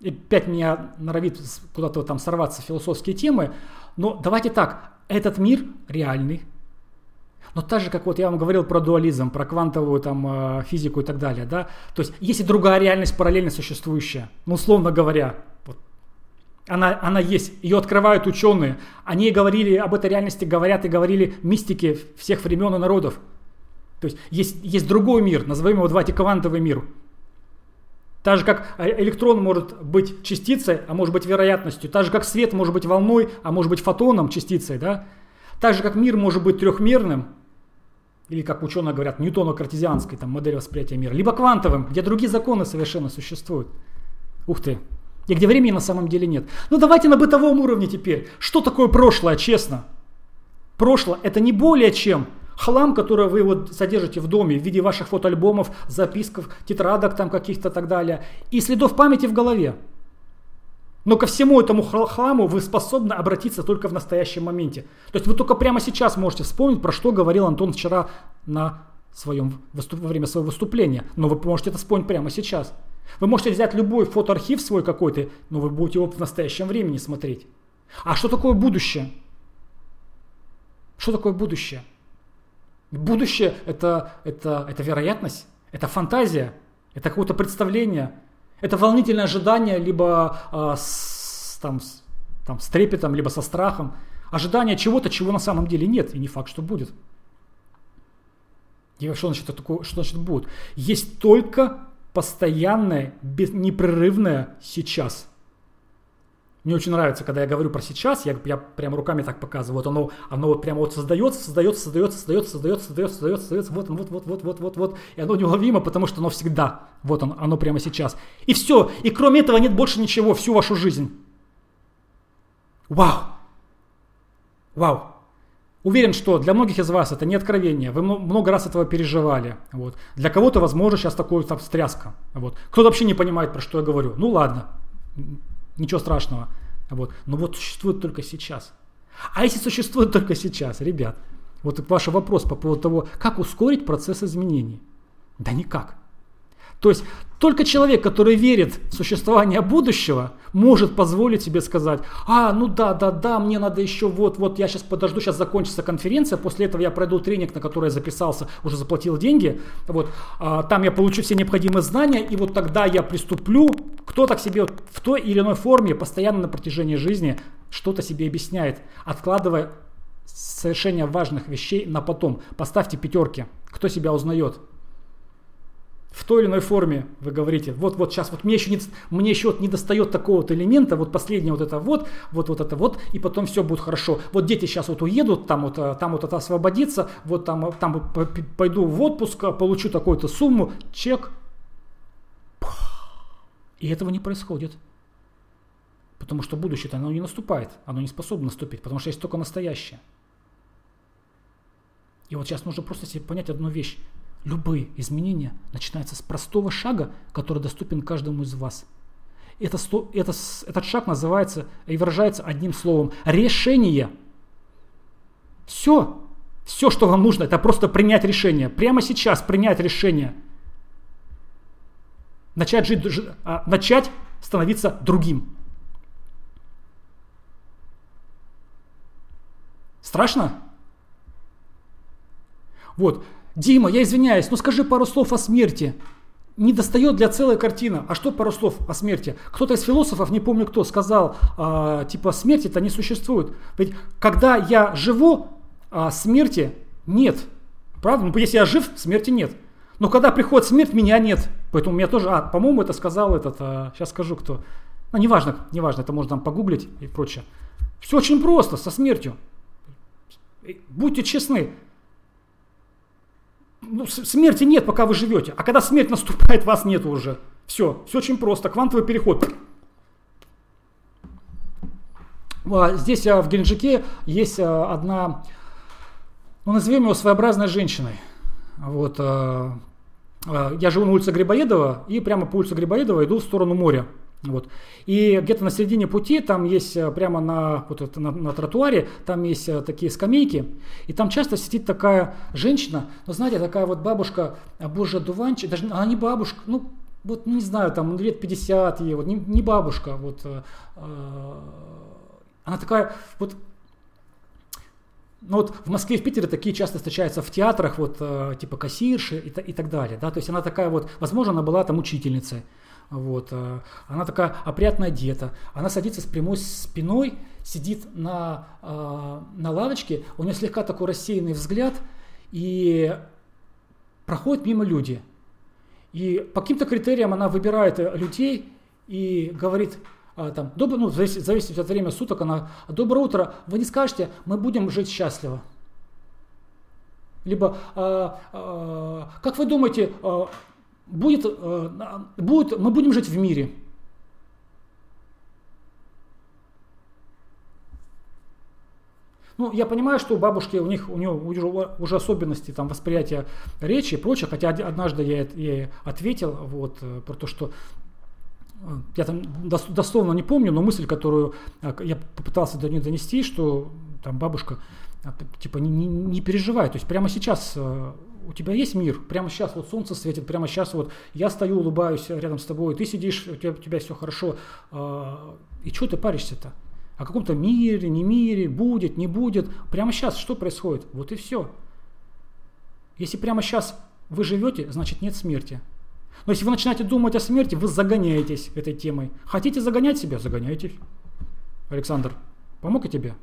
и опять меня норовит куда-то там сорваться философские темы, но давайте так, этот мир реальный, но так же, как вот я вам говорил про дуализм, про квантовую там э, физику и так далее, да, то есть есть и другая реальность параллельно существующая, ну, условно говоря, вот, она, она есть, ее открывают ученые, они говорили об этой реальности, говорят и говорили мистики всех времен и народов. То есть есть, есть другой мир, назовем его давайте квантовый мир, так же, как электрон может быть частицей, а может быть вероятностью. Так же, как свет может быть волной, а может быть фотоном, частицей. Да? Так же, как мир может быть трехмерным, или, как ученые говорят, ньютоно-картезианской там, модель восприятия мира, либо квантовым, где другие законы совершенно существуют. Ух ты. И где времени на самом деле нет. Ну давайте на бытовом уровне теперь. Что такое прошлое, честно? Прошлое это не более чем хлам, который вы вот содержите в доме в виде ваших фотоальбомов, записков, тетрадок там каких-то и так далее, и следов памяти в голове. Но ко всему этому хламу вы способны обратиться только в настоящем моменте. То есть вы только прямо сейчас можете вспомнить, про что говорил Антон вчера на своем, во время своего выступления. Но вы можете это вспомнить прямо сейчас. Вы можете взять любой фотоархив свой какой-то, но вы будете его в настоящем времени смотреть. А что такое будущее? Что такое будущее? Будущее это, это, это вероятность, это фантазия, это какое-то представление, это волнительное ожидание, либо э, с, там, с, там, с трепетом, либо со страхом. Ожидание чего-то, чего на самом деле нет, и не факт, что будет. И что значит, такое, что значит будет? Есть только постоянное, без, непрерывное сейчас. Мне очень нравится, когда я говорю про сейчас, я, я прям руками так показываю. Вот оно, оно вот прямо вот создается, создается, создается, создается, создается, создается, создается, создается. Вот он, вот, вот, вот, вот, вот, вот. И оно неуловимо, потому что оно всегда. Вот он, оно прямо сейчас. И все. И кроме этого нет больше ничего всю вашу жизнь. Вау! Вау! Уверен, что для многих из вас это не откровение, вы много раз этого переживали. Вот. Для кого-то, возможно, сейчас такое там встряска. Вот. Кто-то вообще не понимает, про что я говорю. Ну ладно, ничего страшного. Вот. Но вот существует только сейчас. А если существует только сейчас, ребят, вот ваш вопрос по поводу того, как ускорить процесс изменений. Да никак. То есть только человек, который верит в существование будущего, может позволить себе сказать, а, ну да, да, да, мне надо еще вот, вот, я сейчас подожду, сейчас закончится конференция, после этого я пройду тренинг, на который я записался, уже заплатил деньги, вот, а, там я получу все необходимые знания, и вот тогда я приступлю, кто-то к себе в той или иной форме постоянно на протяжении жизни что-то себе объясняет, откладывая совершение важных вещей на потом. Поставьте пятерки, кто себя узнает в той или иной форме вы говорите, вот, вот сейчас, вот мне еще не, мне еще вот не достает такого-то элемента, вот последнее вот это вот, вот, вот это вот, и потом все будет хорошо. Вот дети сейчас вот уедут, там вот, э, там вот это освободится, вот там, там пойду в отпуск, получу такую-то сумму, чек. И этого не происходит. Потому что будущее-то оно не наступает, оно не способно наступить, потому что есть только настоящее. И вот сейчас нужно просто себе понять одну вещь. Любые изменения начинаются с простого шага, который доступен каждому из вас. Это, это, этот шаг называется и выражается одним словом – решение. Все, все, что вам нужно, это просто принять решение. Прямо сейчас принять решение. Начать, жить, а, начать становиться другим. Страшно? Вот, Дима, я извиняюсь, но скажи пару слов о смерти. Не достает для целой картины. А что пару слов о смерти? Кто-то из философов, не помню кто, сказал, э, типа смерти-то не существует. Ведь когда я живу, а смерти нет. Правда? Ну, если я жив, смерти нет. Но когда приходит смерть, меня нет. Поэтому меня тоже, а, по-моему, это сказал этот, а, сейчас скажу кто. Ну, неважно, неважно, это можно там погуглить и прочее. Все очень просто со смертью. Будьте честны, ну, смерти нет, пока вы живете. А когда смерть наступает, вас нет уже. Все, все очень просто. Квантовый переход. А, здесь а, в Геленджике есть а, одна, ну назовем его своеобразной женщиной. Вот, я живу на улице Грибоедова и прямо по улице Грибоедова иду в сторону моря. Вот. И где-то на середине пути, там есть э, прямо на, вот это, на, на тротуаре, там есть э, такие скамейки, и там часто сидит такая женщина, ну знаете, такая вот бабушка, э, божья дуванчик, даже она не бабушка, ну вот не знаю, там лет 50 ей, вот не, не бабушка, вот э, она такая вот ну вот в Москве и в Питере такие часто встречаются в театрах, вот типа кассирши и, и так далее, да, то есть она такая вот, возможно, она была там учительницей, вот. Э, она такая опрятно одета. Она садится с прямой спиной, сидит на, э, на лавочке, у нее слегка такой рассеянный взгляд, и проходят мимо люди. И по каким-то критериям она выбирает э, людей и говорит, там, доброе, ну, зависит, зависит от времени суток, она, доброе утро, вы не скажете, мы будем жить счастливо. Либо, а, а, как вы думаете, будет, э, будет, мы будем жить в мире. Ну, я понимаю, что у бабушки, у них, у нее уже, уже особенности там, восприятия речи и прочее, хотя однажды я ей ответил вот, э, про то, что э, я там дословно не помню, но мысль, которую я попытался до нее донести, что там бабушка типа не, не, не переживай, то есть прямо сейчас у тебя есть мир, прямо сейчас вот солнце светит, прямо сейчас вот я стою, улыбаюсь рядом с тобой, ты сидишь, у тебя, у тебя все хорошо, э, и что ты паришься-то? О каком-то мире, не мире, будет, не будет. Прямо сейчас что происходит? Вот и все. Если прямо сейчас вы живете, значит нет смерти. Но если вы начинаете думать о смерти, вы загоняетесь этой темой. Хотите загонять себя? Загоняйтесь. Александр, помог я тебе?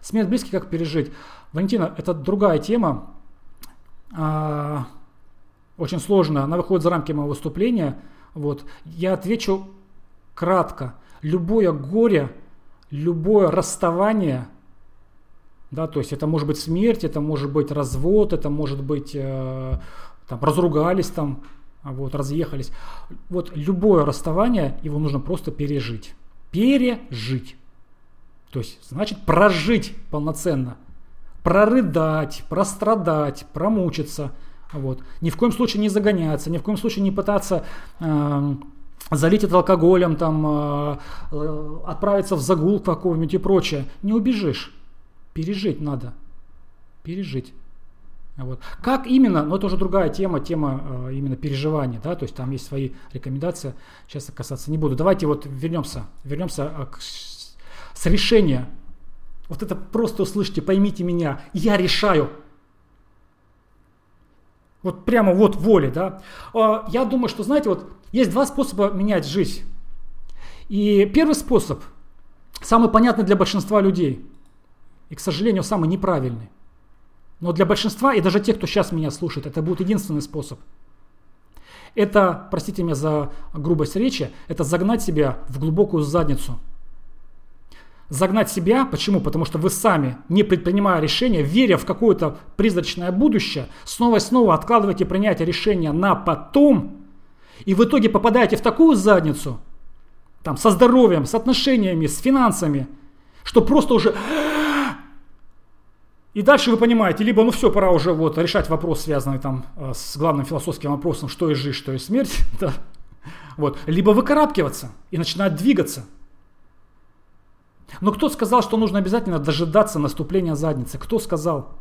Смерть близкий, как пережить? Валентина, это другая тема а, очень сложно, она выходит за рамки моего выступления. Вот. Я отвечу кратко. Любое горе, любое расставание, да, то есть это может быть смерть, это может быть развод, это может быть э, там, разругались там, вот, разъехались. Вот любое расставание, его нужно просто пережить. Пережить. То есть, значит, прожить полноценно. Прорыдать, прострадать, промучиться. Вот. Ни в коем случае не загоняться, ни в коем случае не пытаться э, залить это алкоголем, там, э, э, отправиться в загул какого-нибудь и прочее. Не убежишь. Пережить надо. Пережить. Вот. Как именно, но это уже другая тема, тема э, именно переживания, да, то есть там есть свои рекомендации, сейчас касаться не буду. Давайте вот вернемся, вернемся э, к, с решения. Вот это просто услышьте, поймите меня, я решаю. Вот прямо вот воли, да. Э, я думаю, что, знаете, вот есть два способа менять жизнь. И первый способ, самый понятный для большинства людей, и, к сожалению, самый неправильный. Но для большинства, и даже тех, кто сейчас меня слушает, это будет единственный способ. Это, простите меня за грубость речи, это загнать себя в глубокую задницу. Загнать себя, почему? Потому что вы сами, не предпринимая решения, веря в какое-то призрачное будущее, снова и снова откладываете принятие решения на потом, и в итоге попадаете в такую задницу, там, со здоровьем, с отношениями, с финансами, что просто уже и дальше вы понимаете, либо ну все, пора уже вот решать вопрос, связанный там э, с главным философским вопросом, что есть жизнь, что есть смерть, да. вот. либо выкарабкиваться и начинать двигаться. Но кто сказал, что нужно обязательно дожидаться наступления задницы? Кто сказал?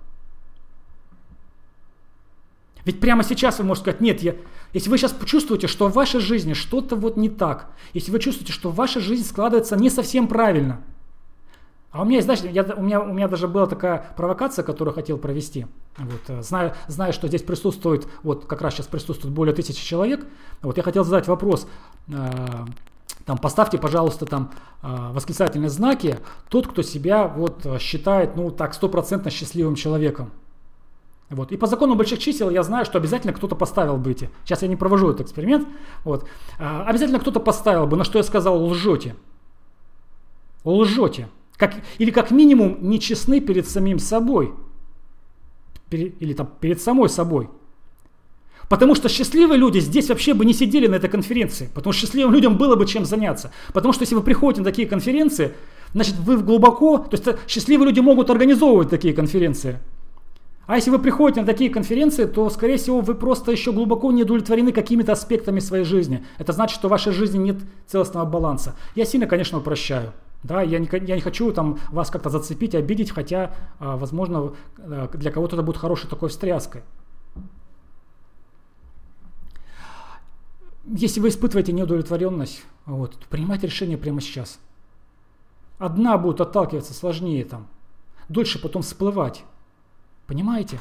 Ведь прямо сейчас вы можете сказать, нет, я, если вы сейчас почувствуете, что в вашей жизни что-то вот не так, если вы чувствуете, что ваша жизнь складывается не совсем правильно – а у меня, знаешь, я, у, меня, у меня даже была такая провокация, которую хотел провести. Вот, э, зная, зная, что здесь присутствует, вот как раз сейчас присутствует более тысячи человек, вот я хотел задать вопрос, э, там, поставьте, пожалуйста, там э, восклицательные знаки, тот, кто себя вот считает, ну так, стопроцентно счастливым человеком. Вот. И по закону больших чисел я знаю, что обязательно кто-то поставил бы эти. Сейчас я не провожу этот эксперимент. Вот. А, обязательно кто-то поставил бы, на что я сказал, лжете. Лжете. Как, или как минимум нечестны перед самим собой. Перед, или там перед самой собой. Потому что счастливые люди здесь вообще бы не сидели на этой конференции. Потому что счастливым людям было бы чем заняться. Потому что если вы приходите на такие конференции, значит вы глубоко, то есть счастливые люди могут организовывать такие конференции. А если вы приходите на такие конференции, то, скорее всего, вы просто еще глубоко не удовлетворены какими-то аспектами своей жизни. Это значит, что в вашей жизни нет целостного баланса. Я сильно, конечно, упрощаю. Да, я не, я не хочу там вас как-то зацепить, обидеть, хотя, а, возможно, э, для кого-то это будет хорошей такой встряской. Если вы испытываете неудовлетворенность, вот, принимайте решение прямо сейчас. Одна будет отталкиваться сложнее там, дольше потом всплывать. Понимаете?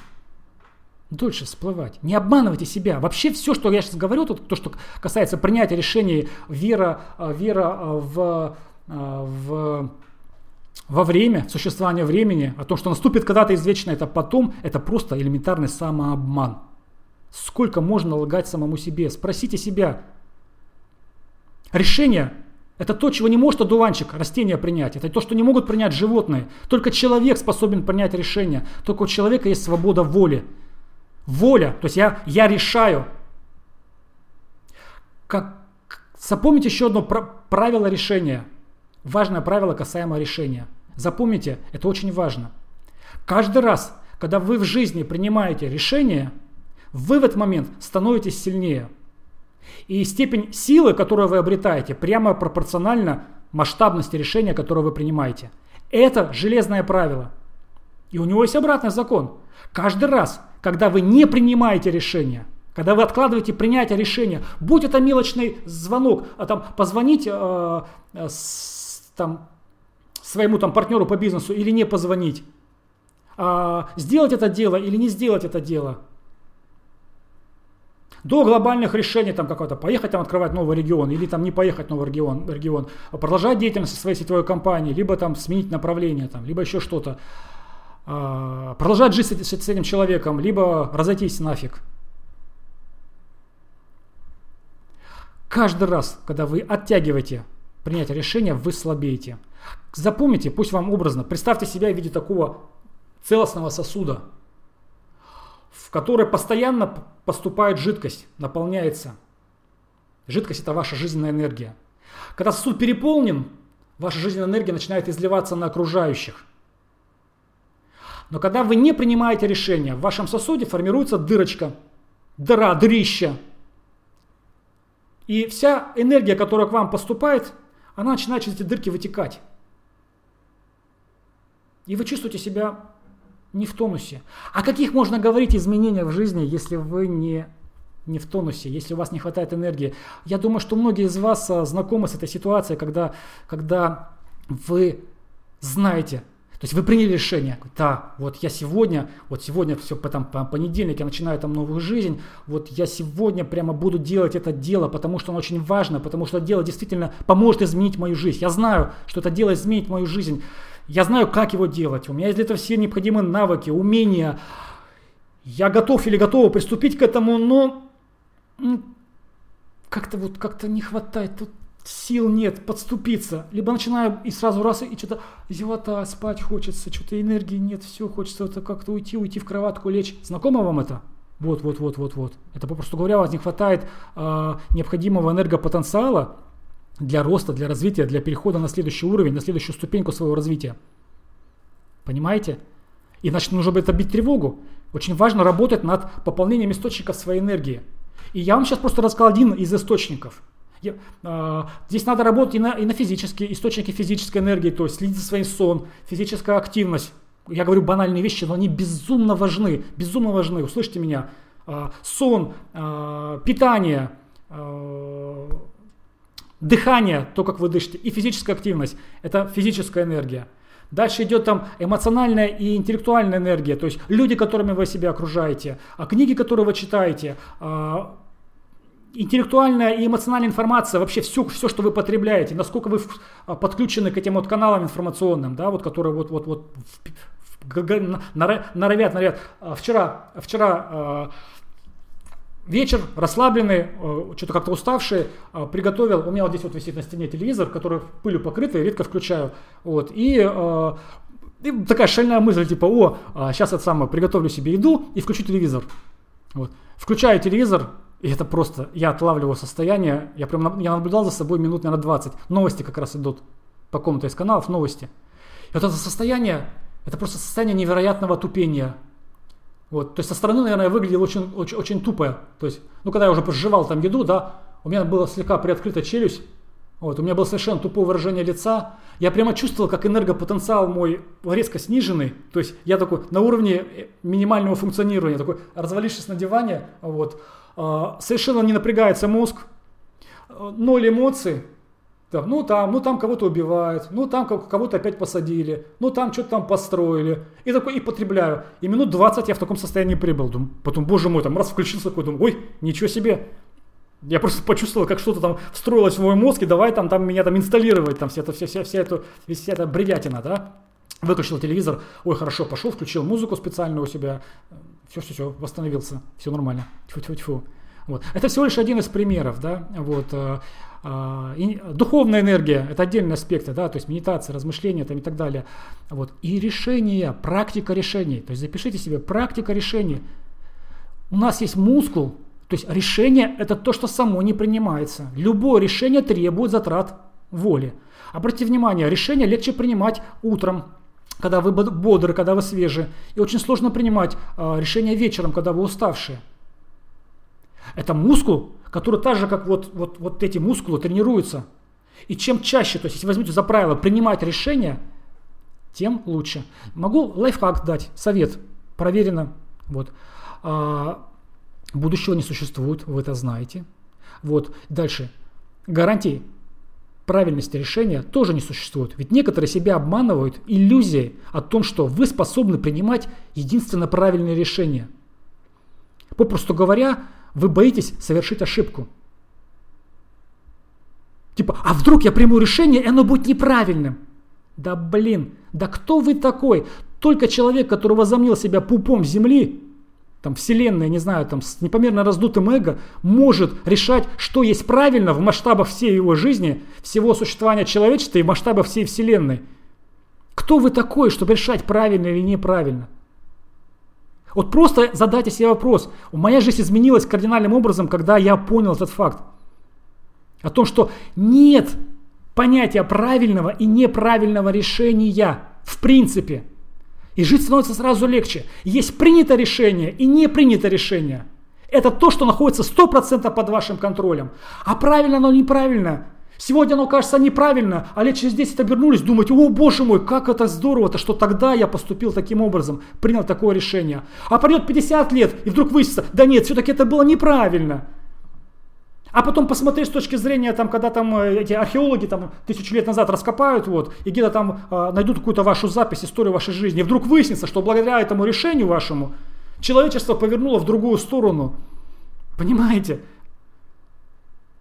Дольше всплывать. Не обманывайте себя. Вообще все, что я сейчас говорю, то, то что касается принятия решений, вера, а, вера а, в а, в, во время, существования времени, о том, что наступит когда-то извечно это потом, это просто элементарный самообман. Сколько можно лгать самому себе? Спросите себя. Решение – это то, чего не может одуванчик, растение принять. Это то, что не могут принять животные. Только человек способен принять решение. Только у человека есть свобода воли. Воля, то есть я, я решаю. Как, запомните еще одно правило решения – Важное правило касаемо решения. Запомните, это очень важно. Каждый раз, когда вы в жизни принимаете решение, вы в этот момент становитесь сильнее. И степень силы, которую вы обретаете, прямо пропорциональна масштабности решения, которое вы принимаете. Это железное правило. И у него есть обратный закон. Каждый раз, когда вы не принимаете решение, когда вы откладываете принятие решения, будь это мелочный звонок, а там позвонить э, э, с там, своему там, партнеру по бизнесу или не позвонить. А, сделать это дело или не сделать это дело. До глобальных решений, там какого-то, поехать там открывать новый регион или там не поехать в новый регион, регион продолжать деятельность своей сетевой компании, либо там сменить направление, там, либо еще что-то. А, продолжать жить с, с этим человеком, либо разойтись нафиг. Каждый раз, когда вы оттягиваете принятия решения, вы слабеете. Запомните, пусть вам образно, представьте себя в виде такого целостного сосуда, в который постоянно поступает жидкость, наполняется. Жидкость – это ваша жизненная энергия. Когда сосуд переполнен, ваша жизненная энергия начинает изливаться на окружающих. Но когда вы не принимаете решения, в вашем сосуде формируется дырочка, дыра, дырища. И вся энергия, которая к вам поступает, она начинает через эти дырки вытекать. И вы чувствуете себя не в тонусе. О каких можно говорить изменениях в жизни, если вы не, не в тонусе, если у вас не хватает энергии? Я думаю, что многие из вас а, знакомы с этой ситуацией, когда, когда вы знаете, то есть вы приняли решение, да, вот я сегодня, вот сегодня все потом по понедельник я начинаю там новую жизнь, вот я сегодня прямо буду делать это дело, потому что оно очень важно, потому что дело действительно поможет изменить мою жизнь. Я знаю, что это дело изменит мою жизнь. Я знаю, как его делать. У меня есть для этого все необходимые навыки, умения. Я готов или готова приступить к этому, но как-то вот как-то не хватает. Тут сил нет подступиться. Либо начинаю и сразу раз и что-то зевота, спать хочется, что-то энергии нет, все, хочется это как-то уйти, уйти в кроватку, лечь. Знакомо вам это? Вот, вот, вот, вот, вот. Это попросту говоря, у вас не хватает э, необходимого энергопотенциала для роста, для развития, для перехода на следующий уровень, на следующую ступеньку своего развития. Понимаете? И значит, нужно будет бить тревогу. Очень важно работать над пополнением источников своей энергии. И я вам сейчас просто рассказал один из источников. Я, э, здесь надо работать и на, и на физические источники физической энергии, то есть следить за своим сон, физическая активность. Я говорю банальные вещи, но они безумно важны, безумно важны. Услышьте меня. Э, сон, э, питание, э, Дыхание, то, как вы дышите, и физическая активность – это физическая энергия. Дальше идет там эмоциональная и интеллектуальная энергия, то есть люди, которыми вы себя окружаете, а книги, которые вы читаете, а, интеллектуальная и эмоциональная информация, вообще все, все, что вы потребляете, насколько вы а, подключены к этим вот каналам информационным, да, вот, которые вот, вот, вот норовят, норовят. А, вчера, вчера вечер, расслабленный, э, что-то как-то уставший, э, приготовил, у меня вот здесь вот висит на стене телевизор, который пылью покрытый, редко включаю, вот, и, э, и такая шальная мысль, типа, о, сейчас это самое, приготовлю себе еду и включу телевизор, вот, включаю телевизор, и это просто, я отлавливаю состояние, я прям, я наблюдал за собой минут, наверное, 20, новости как раз идут по какому-то из каналов, новости, и вот это состояние, это просто состояние невероятного тупения, вот, то есть со стороны, наверное, выглядел очень, очень, очень тупо. То есть, ну, когда я уже пожевал там еду, да, у меня была слегка приоткрыта челюсть, вот, у меня было совершенно тупое выражение лица. Я прямо чувствовал, как энергопотенциал мой резко сниженный. То есть я такой на уровне э, минимального функционирования, такой развалившись на диване, вот, а, совершенно не напрягается мозг, э, ноль эмоций, так, ну там, ну там кого-то убивают, ну там кого-то опять посадили, ну там что-то там построили. И такой, и потребляю. И минут 20 я в таком состоянии прибыл. Думаю, потом, боже мой, там раз включился такой, думаю, ой, ничего себе. Я просто почувствовал, как что-то там встроилось в мой мозг, и давай там, там меня там инсталлировать, там вся, эта, вся, вся, вся, эта, вся эта бредятина, да. Выключил телевизор, ой, хорошо, пошел, включил музыку специальную у себя, все, все, все, восстановился, все нормально, тьфу-тьфу-тьфу. Вот. Это всего лишь один из примеров, да, вот. А, духовная энергия – это отдельные аспекты, да, то есть медитация, размышления там, и так далее. Вот. И решение, практика решений. То есть запишите себе практика решений. У нас есть мускул, то есть решение – это то, что само не принимается. Любое решение требует затрат воли. Обратите внимание, решение легче принимать утром, когда вы бодры, когда вы свежие. И очень сложно принимать э, решение вечером, когда вы уставшие. Это мускул, который так же, как вот, вот, вот эти мускулы, тренируются. И чем чаще, то есть если возьмете за правило принимать решения, тем лучше. Могу лайфхак дать, совет, проверено. Вот. А, будущего не существует, вы это знаете. Вот. Дальше. Гарантии правильности решения тоже не существует. Ведь некоторые себя обманывают иллюзией о том, что вы способны принимать единственно правильные решения. Попросту говоря, вы боитесь совершить ошибку. Типа, а вдруг я приму решение, и оно будет неправильным? Да блин, да кто вы такой? Только человек, который возомнил себя пупом земли, там вселенная, не знаю, там с непомерно раздутым эго, может решать, что есть правильно в масштабах всей его жизни, всего существования человечества и масштабах всей вселенной. Кто вы такой, чтобы решать правильно или неправильно? Вот просто задайте себе вопрос. Моя жизнь изменилась кардинальным образом, когда я понял этот факт. О том, что нет понятия правильного и неправильного решения в принципе. И жить становится сразу легче. Есть принято решение и не принято решение. Это то, что находится 100% под вашим контролем. А правильно оно неправильно. Сегодня оно кажется неправильно, а лет через 10 обернулись, думать, о боже мой, как это здорово-то, что тогда я поступил таким образом, принял такое решение. А пройдет 50 лет, и вдруг выяснится, да нет, все-таки это было неправильно. А потом посмотреть с точки зрения, там, когда там э, эти археологи там, тысячу лет назад раскопают, вот, и где-то там э, найдут какую-то вашу запись, историю вашей жизни, и вдруг выяснится, что благодаря этому решению вашему человечество повернуло в другую сторону. Понимаете?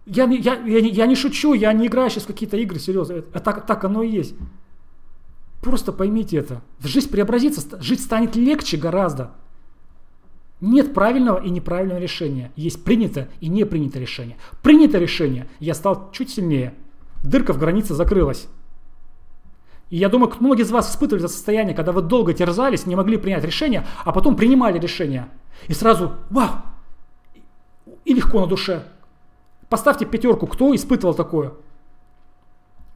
Я, я, я, я не шучу, я не играю сейчас в какие-то игры, серьезно. Это, так, так оно и есть. Просто поймите это. Жизнь преобразится, жить станет легче гораздо. Нет правильного и неправильного решения. Есть принято и не принято решение. Принято решение. Я стал чуть сильнее. Дырка в границе закрылась. И я думаю, многие из вас испытывали это состояние, когда вы долго терзались, не могли принять решение, а потом принимали решение. И сразу, вау, и легко на душе. Поставьте пятерку, кто испытывал такое?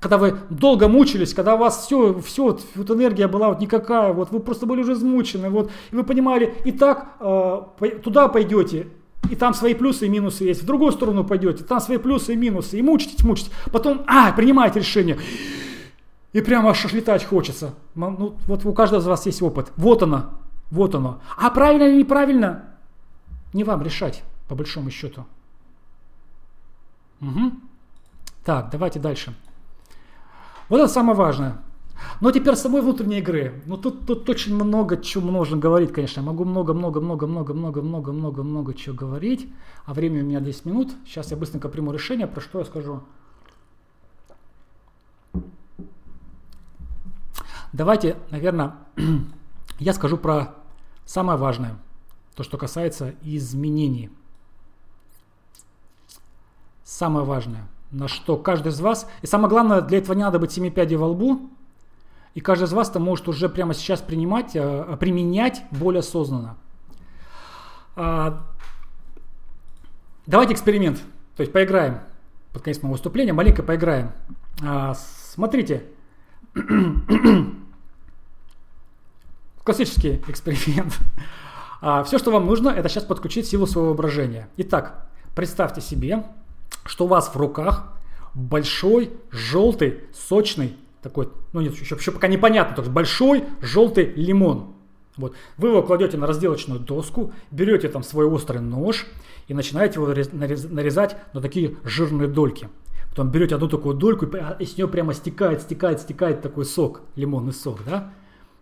когда вы долго мучились, когда у вас все, все вот энергия была вот никакая, вот вы просто были уже измучены, вот, и вы понимали, и так э, туда пойдете, и там свои плюсы и минусы есть, в другую сторону пойдете, там свои плюсы и минусы, и мучитесь, мучитесь, потом, а, принимаете решение, и прямо аж летать хочется. Ну, вот у каждого из вас есть опыт. Вот оно, вот оно. А правильно или неправильно, не вам решать, по большому счету. Угу. Так, давайте дальше. Вот это самое важное. Но теперь самой внутренней игры. Ну тут, тут очень много чего можно говорить, конечно. Я могу много-много-много-много-много-много-много-много чего говорить. А время у меня 10 минут. Сейчас я быстренько приму решение, про что я скажу. Давайте, наверное, я скажу про самое важное. То, что касается изменений. Самое важное – на что каждый из вас, и самое главное, для этого не надо быть семи пядей во лбу, и каждый из вас это может уже прямо сейчас принимать, э, применять более осознанно. А, давайте эксперимент, то есть поиграем, под конец моего выступления, маленько поиграем. А, смотрите, классический эксперимент. А, все, что вам нужно, это сейчас подключить силу своего воображения. Итак, представьте себе, что у вас в руках большой, желтый, сочный, такой, ну нет, еще, еще пока непонятно, то есть большой желтый лимон. Вот. Вы его кладете на разделочную доску, берете там свой острый нож и начинаете его нарезать на такие жирные дольки. Потом берете одну такую дольку, и с нее прямо стекает, стекает, стекает такой сок, лимонный сок, да?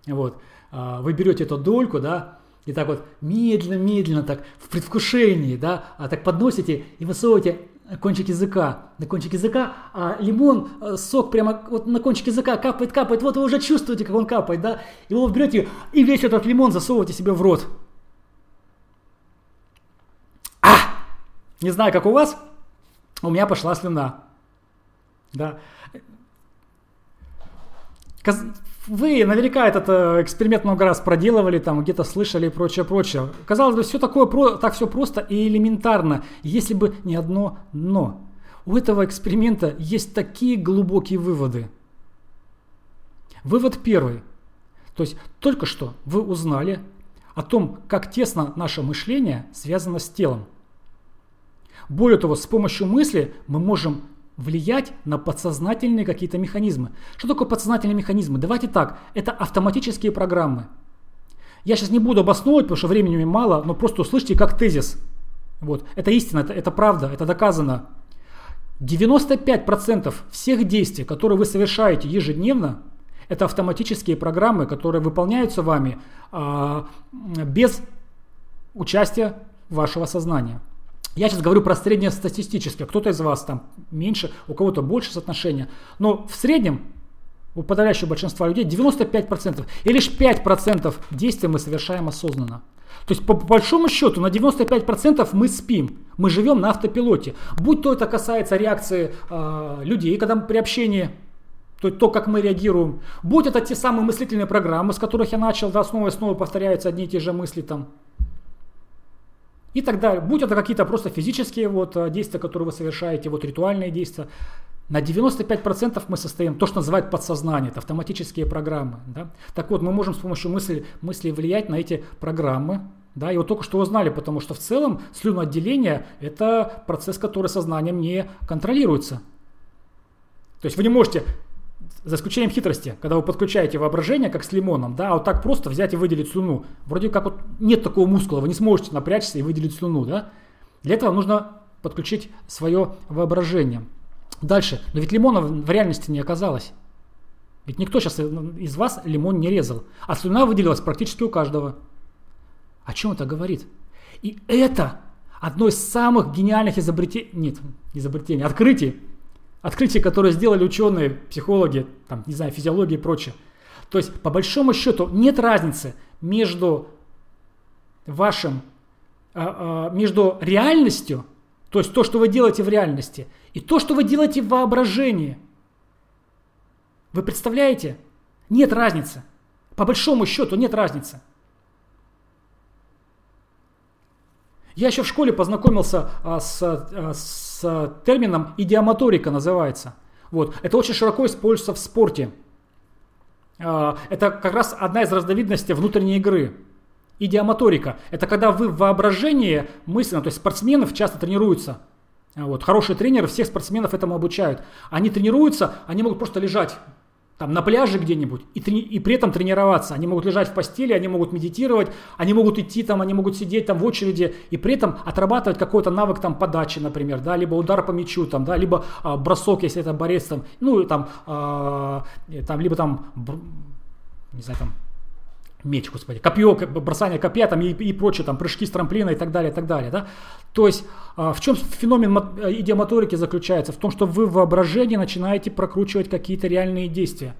Вот. А, вы берете эту дольку, да, и так вот медленно-медленно, так в предвкушении, да, а так подносите и высовываете кончик языка, на кончик языка, а лимон, э, сок прямо вот на кончик языка капает, капает, вот вы уже чувствуете, как он капает, да, и вы берете и весь этот лимон засовываете себе в рот. А! Не знаю, как у вас, у меня пошла слюна. Да. Вы наверняка этот э, эксперимент много раз проделывали, там где-то слышали и прочее, прочее. Казалось бы, все такое, так все просто и элементарно, если бы не одно «но». У этого эксперимента есть такие глубокие выводы. Вывод первый. То есть только что вы узнали о том, как тесно наше мышление связано с телом. Более того, с помощью мысли мы можем влиять на подсознательные какие-то механизмы. Что такое подсознательные механизмы? Давайте так, это автоматические программы. Я сейчас не буду обосновывать, потому что времени мало, но просто услышьте как тезис. Вот. Это истина, это, это правда, это доказано. 95% всех действий, которые вы совершаете ежедневно, это автоматические программы, которые выполняются вами а, без участия вашего сознания. Я сейчас говорю про среднестатистически. Кто-то из вас там меньше, у кого-то больше соотношения. Но в среднем у подавляющего большинства людей 95%. И лишь 5% действий мы совершаем осознанно. То есть по большому счету на 95% мы спим, мы живем на автопилоте. Будь то это касается реакции э, людей, когда мы при общении, то, то, как мы реагируем. Будь это те самые мыслительные программы, с которых я начал, да, снова и снова повторяются одни и те же мысли там и так далее. Будь это какие-то просто физические вот э, действия, которые вы совершаете, вот ритуальные действия. На 95% мы состоим, то, что называют подсознание, это автоматические программы. Да? Так вот, мы можем с помощью мысли, мысли влиять на эти программы. Да? И вот только что узнали, потому что в целом слюноотделение – это процесс, который сознанием не контролируется. То есть вы не можете, за исключением хитрости, когда вы подключаете воображение, как с лимоном, да, а вот так просто взять и выделить слюну. Вроде как вот нет такого мускула, вы не сможете напрячься и выделить слюну. Да? Для этого нужно подключить свое воображение. Дальше. Но ведь лимона в реальности не оказалось. Ведь никто сейчас из вас лимон не резал. А слюна выделилась практически у каждого. О чем это говорит? И это одно из самых гениальных изобретений, нет, изобретений, открытий, открытий, которые сделали ученые, психологи, там, не знаю, физиология и прочее. То есть, по большому счету, нет разницы между вашим, а, а, между реальностью, то есть то, что вы делаете в реальности, и то, что вы делаете в воображении. Вы представляете? Нет разницы. По большому счету нет разницы. Я еще в школе познакомился а, с, а, с термином идиомоторика называется. Вот. Это очень широко используется в спорте. А, это как раз одна из разновидностей внутренней игры. Идиомоторика – это когда вы в воображении мысленно, то есть спортсмены часто тренируются. Вот. Хорошие тренеры всех спортсменов этому обучают. Они тренируются, они могут просто лежать там на пляже где-нибудь и, и при этом тренироваться. Они могут лежать в постели, они могут медитировать, они могут идти там, они могут сидеть там в очереди и при этом отрабатывать какой-то навык там подачи, например, да, либо удар по мячу, там, да, либо а, бросок, если это борец там, ну там, а, там либо там, не знаю, там меч, господи, копье, бросание копья там, и, и прочее, там, прыжки с трамплина и так далее, и так далее. Да? То есть а, в чем феномен идиомоторики заключается? В том, что вы в воображении начинаете прокручивать какие-то реальные действия.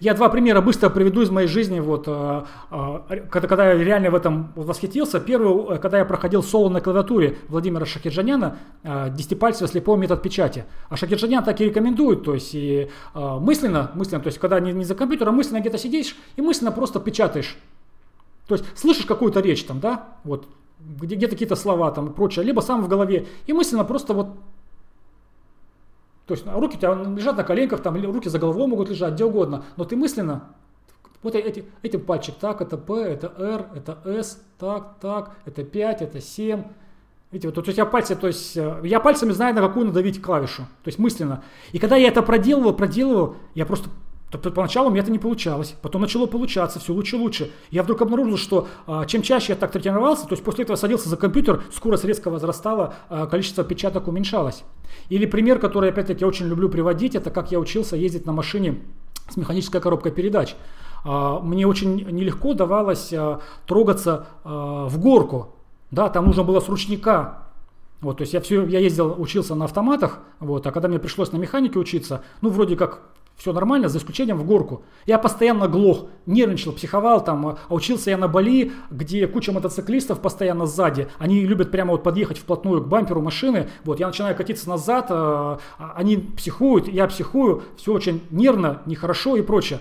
Я два примера быстро приведу из моей жизни, вот, э, э, когда, когда я реально в этом восхитился. Первый, э, когда я проходил соло на клавиатуре Владимира Шакирджаняна, десятипальцевый слепой метод печати. А Шакирджанян так и рекомендует, то есть и мысленно, мысленно, то есть когда не, не за компьютером, а мысленно где-то сидишь и мысленно просто печатаешь. То есть слышишь какую-то речь там, да, вот, где, где-то какие-то слова там и прочее, либо сам в голове, и мысленно просто вот то есть руки у тебя лежат на коленках, там руки за головой могут лежать, где угодно, но ты мысленно вот эти, этим пальчик, так, это P, это R, это S, так, так, это 5, это 7. Видите, вот у тебя пальцы, то есть э, я пальцами знаю, на какую надавить клавишу, то есть мысленно. И когда я это проделывал, проделывал, я просто Поначалу у меня это не получалось, потом начало получаться, все лучше и лучше. Я вдруг обнаружил, что а, чем чаще я так тренировался, то есть после этого садился за компьютер, скорость резко возрастала, а, количество печаток уменьшалось. Или пример, который опять-таки я очень люблю приводить, это как я учился ездить на машине с механической коробкой передач. А, мне очень нелегко давалось трогаться в горку, да, там нужно было с ручника вот, то есть я все, я ездил, учился на автоматах, вот, а когда мне пришлось на механике учиться, ну, вроде как все нормально, за исключением в горку. Я постоянно глох, нервничал, психовал там, а учился я на Бали, где куча мотоциклистов постоянно сзади. Они любят прямо вот подъехать вплотную к бамперу машины. Вот, я начинаю катиться назад, а, а они психуют, я психую, все очень нервно, нехорошо и прочее.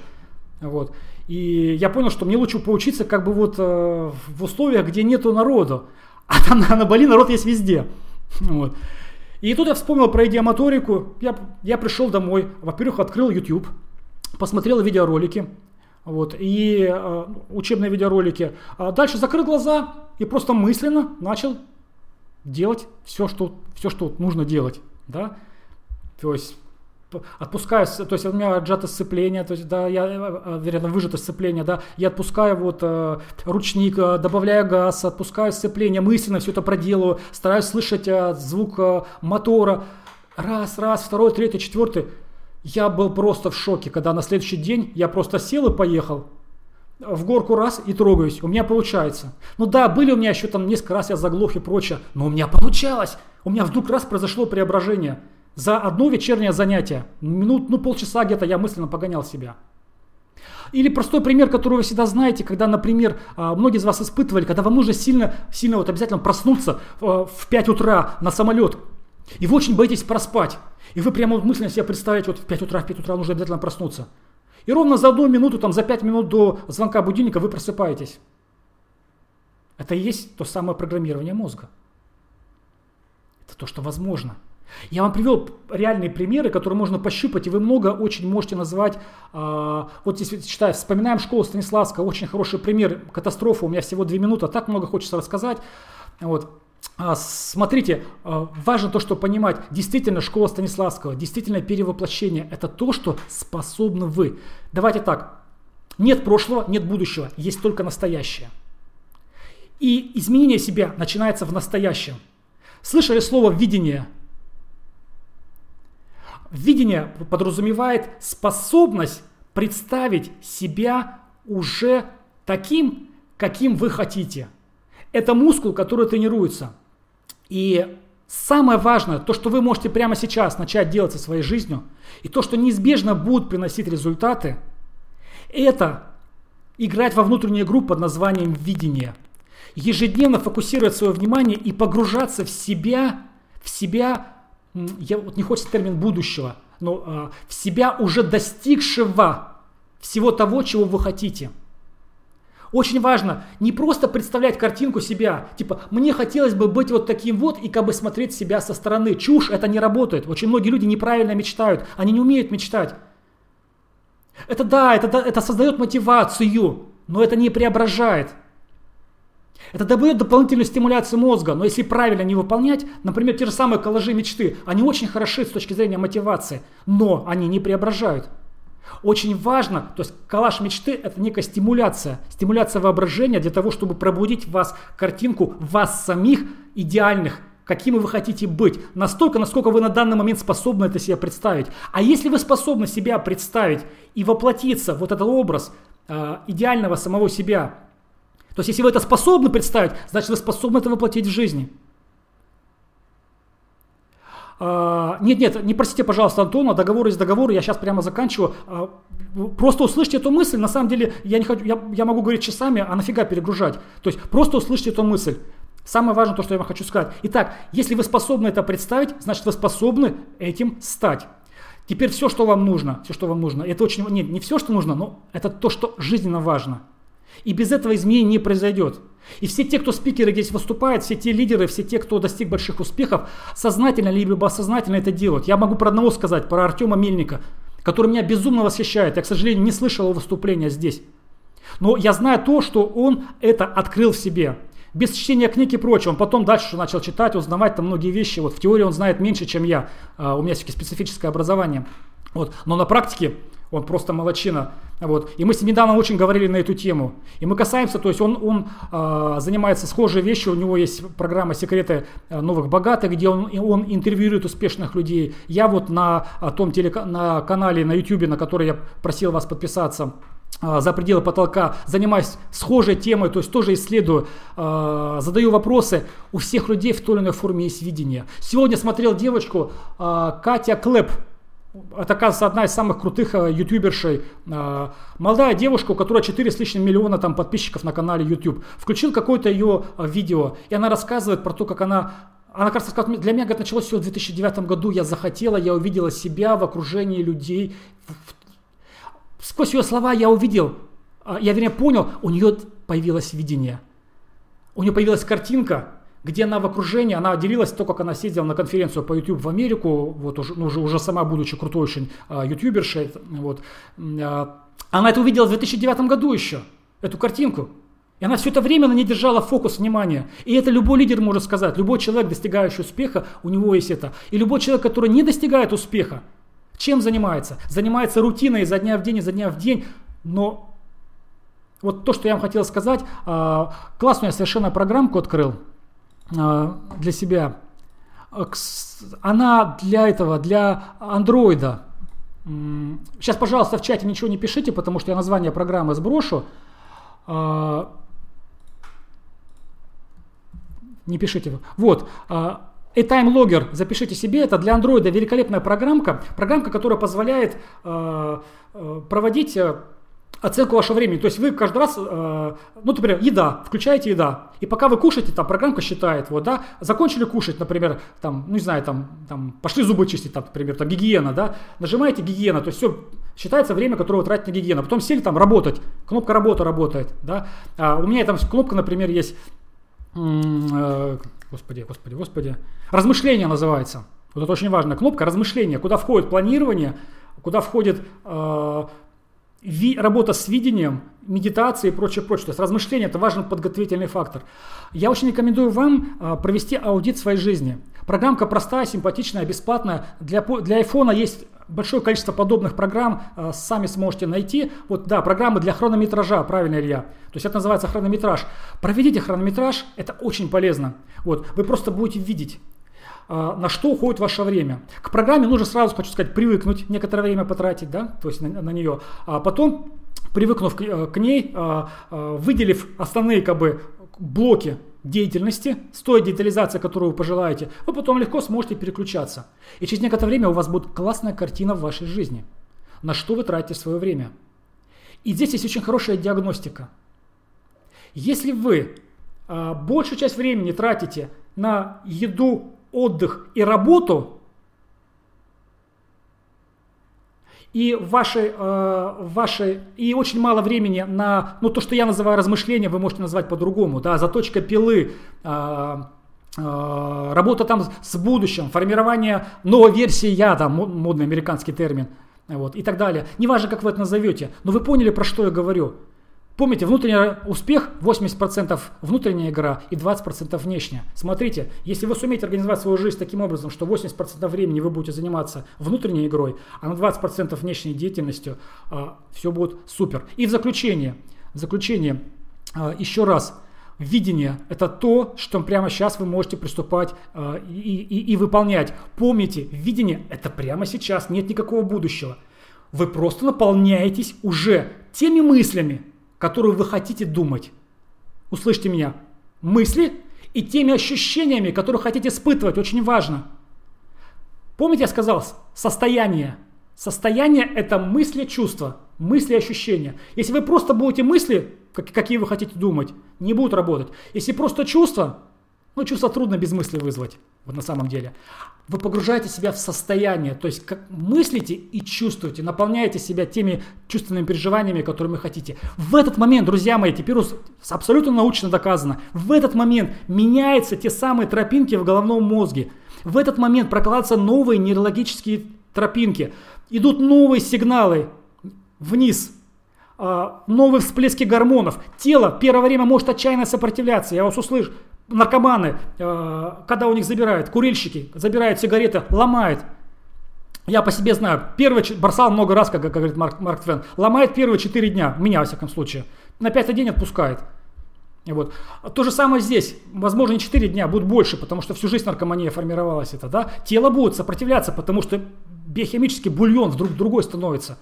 Вот. И я понял, что мне лучше поучиться как бы вот э, в условиях, где нету народу. А там на, на Бали народ есть везде. Вот. И тут я вспомнил про идиомоторику. Я, я пришел домой, во-первых, открыл YouTube, посмотрел видеоролики, вот, и э, учебные видеоролики. А дальше закрыл глаза и просто мысленно начал делать все, что, все, что нужно делать. Да? То есть отпускаю, то есть у меня отжато сцепление, то есть, да, я, э, э, вероятно, выжато сцепление, да, я отпускаю вот э, ручник, э, добавляю газ, отпускаю сцепление, мысленно все это проделываю, стараюсь слышать э, звук э, мотора, раз, раз, второй, третий, четвертый. Я был просто в шоке, когда на следующий день я просто сел и поехал, в горку раз и трогаюсь, у меня получается. Ну да, были у меня еще там несколько раз я заглох и прочее, но у меня получалось. У меня вдруг раз произошло преображение – за одно вечернее занятие, минут, ну полчаса где-то я мысленно погонял себя. Или простой пример, который вы всегда знаете, когда, например, а, многие из вас испытывали, когда вам нужно сильно, сильно вот обязательно проснуться в 5 утра на самолет, и вы очень боитесь проспать. И вы прямо мысленно себе представляете, вот в 5 утра, в 5 утра нужно обязательно проснуться. И ровно за одну минуту, там, за 5 минут до звонка будильника вы просыпаетесь. Это и есть то самое программирование мозга. Это то, что возможно. Я вам привел реальные примеры, которые можно пощупать, и вы много очень можете назвать. Э, вот здесь читаю, вспоминаем школу Станиславского, очень хороший пример, катастрофа, у меня всего две минуты, а так много хочется рассказать. Вот. А, смотрите, а, важно то, что понимать, действительно школа Станиславского, действительно перевоплощение, это то, что способны вы. Давайте так, нет прошлого, нет будущего, есть только настоящее. И изменение себя начинается в настоящем. Слышали слово «видение»? Видение подразумевает способность представить себя уже таким, каким вы хотите. Это мускул, который тренируется. И самое важное, то, что вы можете прямо сейчас начать делать со своей жизнью, и то, что неизбежно будет приносить результаты, это играть во внутреннюю игру под названием «видение». Ежедневно фокусировать свое внимание и погружаться в себя, в себя я вот не хочется термин будущего, но а, в себя уже достигшего всего того, чего вы хотите. Очень важно не просто представлять картинку себя, типа мне хотелось бы быть вот таким вот и как бы смотреть себя со стороны. Чушь, это не работает. Очень многие люди неправильно мечтают, они не умеют мечтать. Это да, это, это создает мотивацию, но это не преображает. Это дает дополнительную стимуляцию мозга, но если правильно не выполнять, например, те же самые коллажи мечты, они очень хороши с точки зрения мотивации, но они не преображают. Очень важно, то есть коллаж мечты – это некая стимуляция, стимуляция воображения для того, чтобы пробудить в вас картинку вас самих идеальных, какими вы хотите быть, настолько, насколько вы на данный момент способны это себе представить. А если вы способны себя представить и воплотиться, вот этот образ э, идеального самого себя, то есть, если вы это способны представить, значит, вы способны это воплотить в жизни. А, нет, нет, не простите, пожалуйста, Антона, договор есть договор, я сейчас прямо заканчиваю. А, просто услышьте эту мысль, на самом деле, я, не хочу, я, я могу говорить часами, а нафига перегружать? То есть, просто услышьте эту мысль. Самое важное то, что я вам хочу сказать. Итак, если вы способны это представить, значит, вы способны этим стать. Теперь все, что вам нужно, все, что вам нужно, это очень, нет, не все, что нужно, но это то, что жизненно важно – и без этого изменений не произойдет. И все те, кто спикеры здесь выступают, все те лидеры, все те, кто достиг больших успехов, сознательно либо осознательно это делают. Я могу про одного сказать, про Артема Мельника, который меня безумно восхищает. Я, к сожалению, не слышал его выступления здесь. Но я знаю то, что он это открыл в себе. Без чтения книг и прочего. Он потом дальше начал читать, узнавать там многие вещи. Вот в теории он знает меньше, чем я. А, у меня все-таки специфическое образование. Вот. Но на практике он просто молочина. Вот. И мы с ним недавно очень говорили на эту тему. И мы касаемся, то есть он, он э, занимается схожей вещью, у него есть программа «Секреты а, новых богатых», где он, он интервьюирует успешных людей. Я вот на а, том телека, на канале на YouTube, на который я просил вас подписаться, за пределы потолка, занимаюсь схожей темой, то есть тоже исследую, задаю вопросы. У всех людей в той или иной форме есть видение. Сегодня смотрел девочку Катя Клэп, это, оказывается, одна из самых крутых э, ютубершей. Э, молодая девушка, у которой 4 с лишним миллиона там, подписчиков на канале YouTube. Включил какое-то ее э, видео, и она рассказывает про то, как она она, кажется, сказала, для меня, говорит, началось все в 2009 году, я захотела, я увидела себя в окружении людей. Сквозь ее слова я увидел, я, вернее, понял, у нее появилось видение. У нее появилась картинка, где она в окружении, она делилась то, как она съездила на конференцию по YouTube в Америку, вот уже, ну, уже, уже сама будучи крутой очень а, ютубершей, вот. А, она это увидела в 2009 году еще, эту картинку. И она все это время на ней держала фокус внимания. И это любой лидер может сказать. Любой человек, достигающий успеха, у него есть это. И любой человек, который не достигает успеха, чем занимается? Занимается рутиной изо дня в день, изо дня в день. Но вот то, что я вам хотел сказать, а, классную я совершенно программку открыл. А, для себя. Она для этого, для андроида. Сейчас, пожалуйста, в чате ничего не пишите, потому что я название программы сброшу. А, не пишите. Вот. A-Time Logger, запишите себе, это для андроида великолепная программка, программка, которая позволяет проводить оценку вашего времени. То есть вы каждый раз, э, ну, например, еда, включаете еда, и пока вы кушаете, там программка считает, вот, да, закончили кушать, например, там, ну, не знаю, там, там пошли зубы чистить, там, например, там, гигиена, да, нажимаете гигиена, то есть все, считается время, которое вы тратите на гигиену. Потом сели там работать, кнопка работа работает, да. А у меня там кнопка, например, есть, э, господи, господи, господи, размышления называется. Вот это очень важная кнопка размышления, куда входит планирование, куда входит э, ви, работа с видением, медитация и прочее, прочее. То есть размышление – это важный подготовительный фактор. Я очень рекомендую вам э, провести аудит своей жизни. Программка простая, симпатичная, бесплатная. Для, для iPhone есть большое количество подобных программ, э, сами сможете найти. Вот, да, программы для хронометража, правильно, Илья? То есть это называется хронометраж. Проведите хронометраж, это очень полезно. Вот, вы просто будете видеть, на что уходит ваше время. К программе нужно сразу, хочу сказать, привыкнуть, некоторое время потратить, да, то есть на, на нее. А потом, привыкнув к, э, к ней, выделив основные как бы блоки деятельности, с той детализацией, которую вы пожелаете, вы потом легко сможете переключаться. И через некоторое время у вас будет классная картина в вашей жизни. На что вы тратите свое время. И здесь есть очень хорошая диагностика. Если вы а, большую часть времени тратите на еду, отдых и работу, и ваши, э, ваши, и очень мало времени на, ну, то, что я называю размышления, вы можете назвать по-другому, да, заточка пилы, э, э, работа там с будущим, формирование новой версии я, там, модный американский термин, вот, и так далее. Неважно, как вы это назовете, но вы поняли, про что я говорю. Помните, внутренний успех 80% внутренняя игра и 20% внешняя. Смотрите, если вы сумеете организовать свою жизнь таким образом, что 80% времени вы будете заниматься внутренней игрой, а на 20% внешней деятельностью, а, все будет супер. И в заключение, в заключение а, еще раз, видение – это то, что прямо сейчас вы можете приступать а, и, и, и выполнять. Помните, видение – это прямо сейчас, нет никакого будущего. Вы просто наполняетесь уже теми мыслями, которую вы хотите думать. Услышьте меня. Мысли и теми ощущениями, которые хотите испытывать, очень важно. Помните, я сказал, состояние. Состояние – это мысли, чувства, мысли, ощущения. Если вы просто будете мысли, какие вы хотите думать, не будут работать. Если просто чувства, ну, чувство трудно без мысли вызвать, вот на самом деле. Вы погружаете себя в состояние, то есть как мыслите и чувствуете, наполняете себя теми чувственными переживаниями, которыми хотите. В этот момент, друзья мои, теперь абсолютно научно доказано, в этот момент меняются те самые тропинки в головном мозге. В этот момент прокладываются новые нейрологические тропинки. Идут новые сигналы вниз, а, новые всплески гормонов. Тело первое время может отчаянно сопротивляться. Я вас услышу наркоманы, э, когда у них забирают, курильщики, забирают сигареты, ломают. Я по себе знаю, первый, бросал много раз, как говорит Марк, Марк Твен, ломает первые 4 дня, меня во всяком случае. На пятый день отпускает. Вот. То же самое здесь. Возможно, не 4 дня, будет больше, потому что всю жизнь наркомания формировалась это. Да? Тело будет сопротивляться, потому что биохимический бульон вдруг другой становится.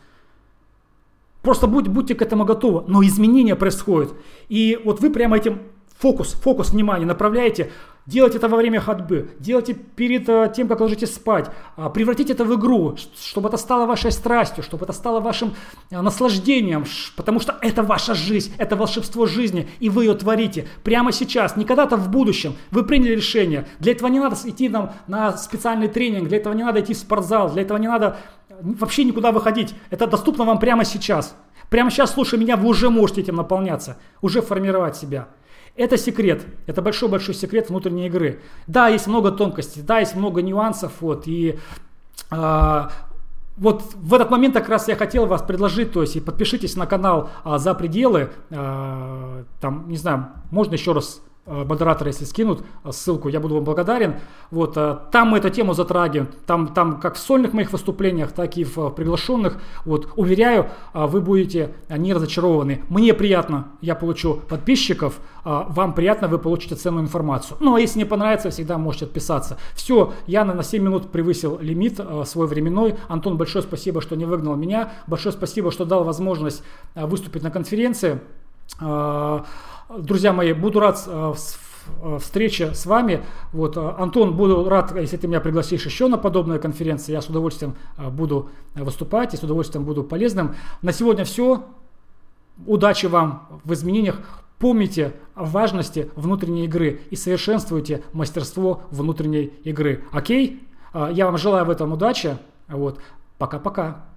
Просто будь, будьте к этому готовы. Но изменения происходят. И вот вы прямо этим фокус, фокус внимания направляете, делайте это во время ходьбы, делайте перед э, тем, как ложитесь спать, а, превратите это в игру, чтобы это стало вашей страстью, чтобы это стало вашим э, наслаждением, потому что это ваша жизнь, это волшебство жизни, и вы ее творите прямо сейчас, не когда-то в будущем. Вы приняли решение. Для этого не надо идти нам на специальный тренинг, для этого не надо идти в спортзал, для этого не надо э, вообще никуда выходить. Это доступно вам прямо сейчас. Прямо сейчас, слушая меня, вы уже можете этим наполняться, уже формировать себя. Это секрет, это большой-большой секрет внутренней игры. Да, есть много тонкостей, да, есть много нюансов, вот, и э, вот в этот момент как раз я хотел вас предложить, то есть и подпишитесь на канал а, «За пределы», а, там, не знаю, можно еще раз модераторы, если скинут э, ссылку, я буду вам благодарен. Вот, э, там мы эту тему затрагиваем, там, там как в сольных моих выступлениях, так и в приглашенных. Вот, уверяю, вы будете не разочарованы. Мне приятно, я получу подписчиков, вам приятно, вы получите ценную информацию. Ну, а если не понравится, всегда можете отписаться. Все, я на 7 минут превысил лимит свой временной. Антон, большое спасибо, что не выгнал меня. Большое спасибо, что дал возможность выступить на конференции. Друзья мои, буду рад э, э, встрече с вами. Вот, э, Антон, буду рад, если ты меня пригласишь еще на подобные конференции. Я с удовольствием буду выступать и с удовольствием буду полезным. На сегодня все. Удачи вам в изменениях. Помните о важности внутренней игры и совершенствуйте мастерство внутренней игры. Окей? Я вам желаю в этом удачи. Вот. Пока-пока.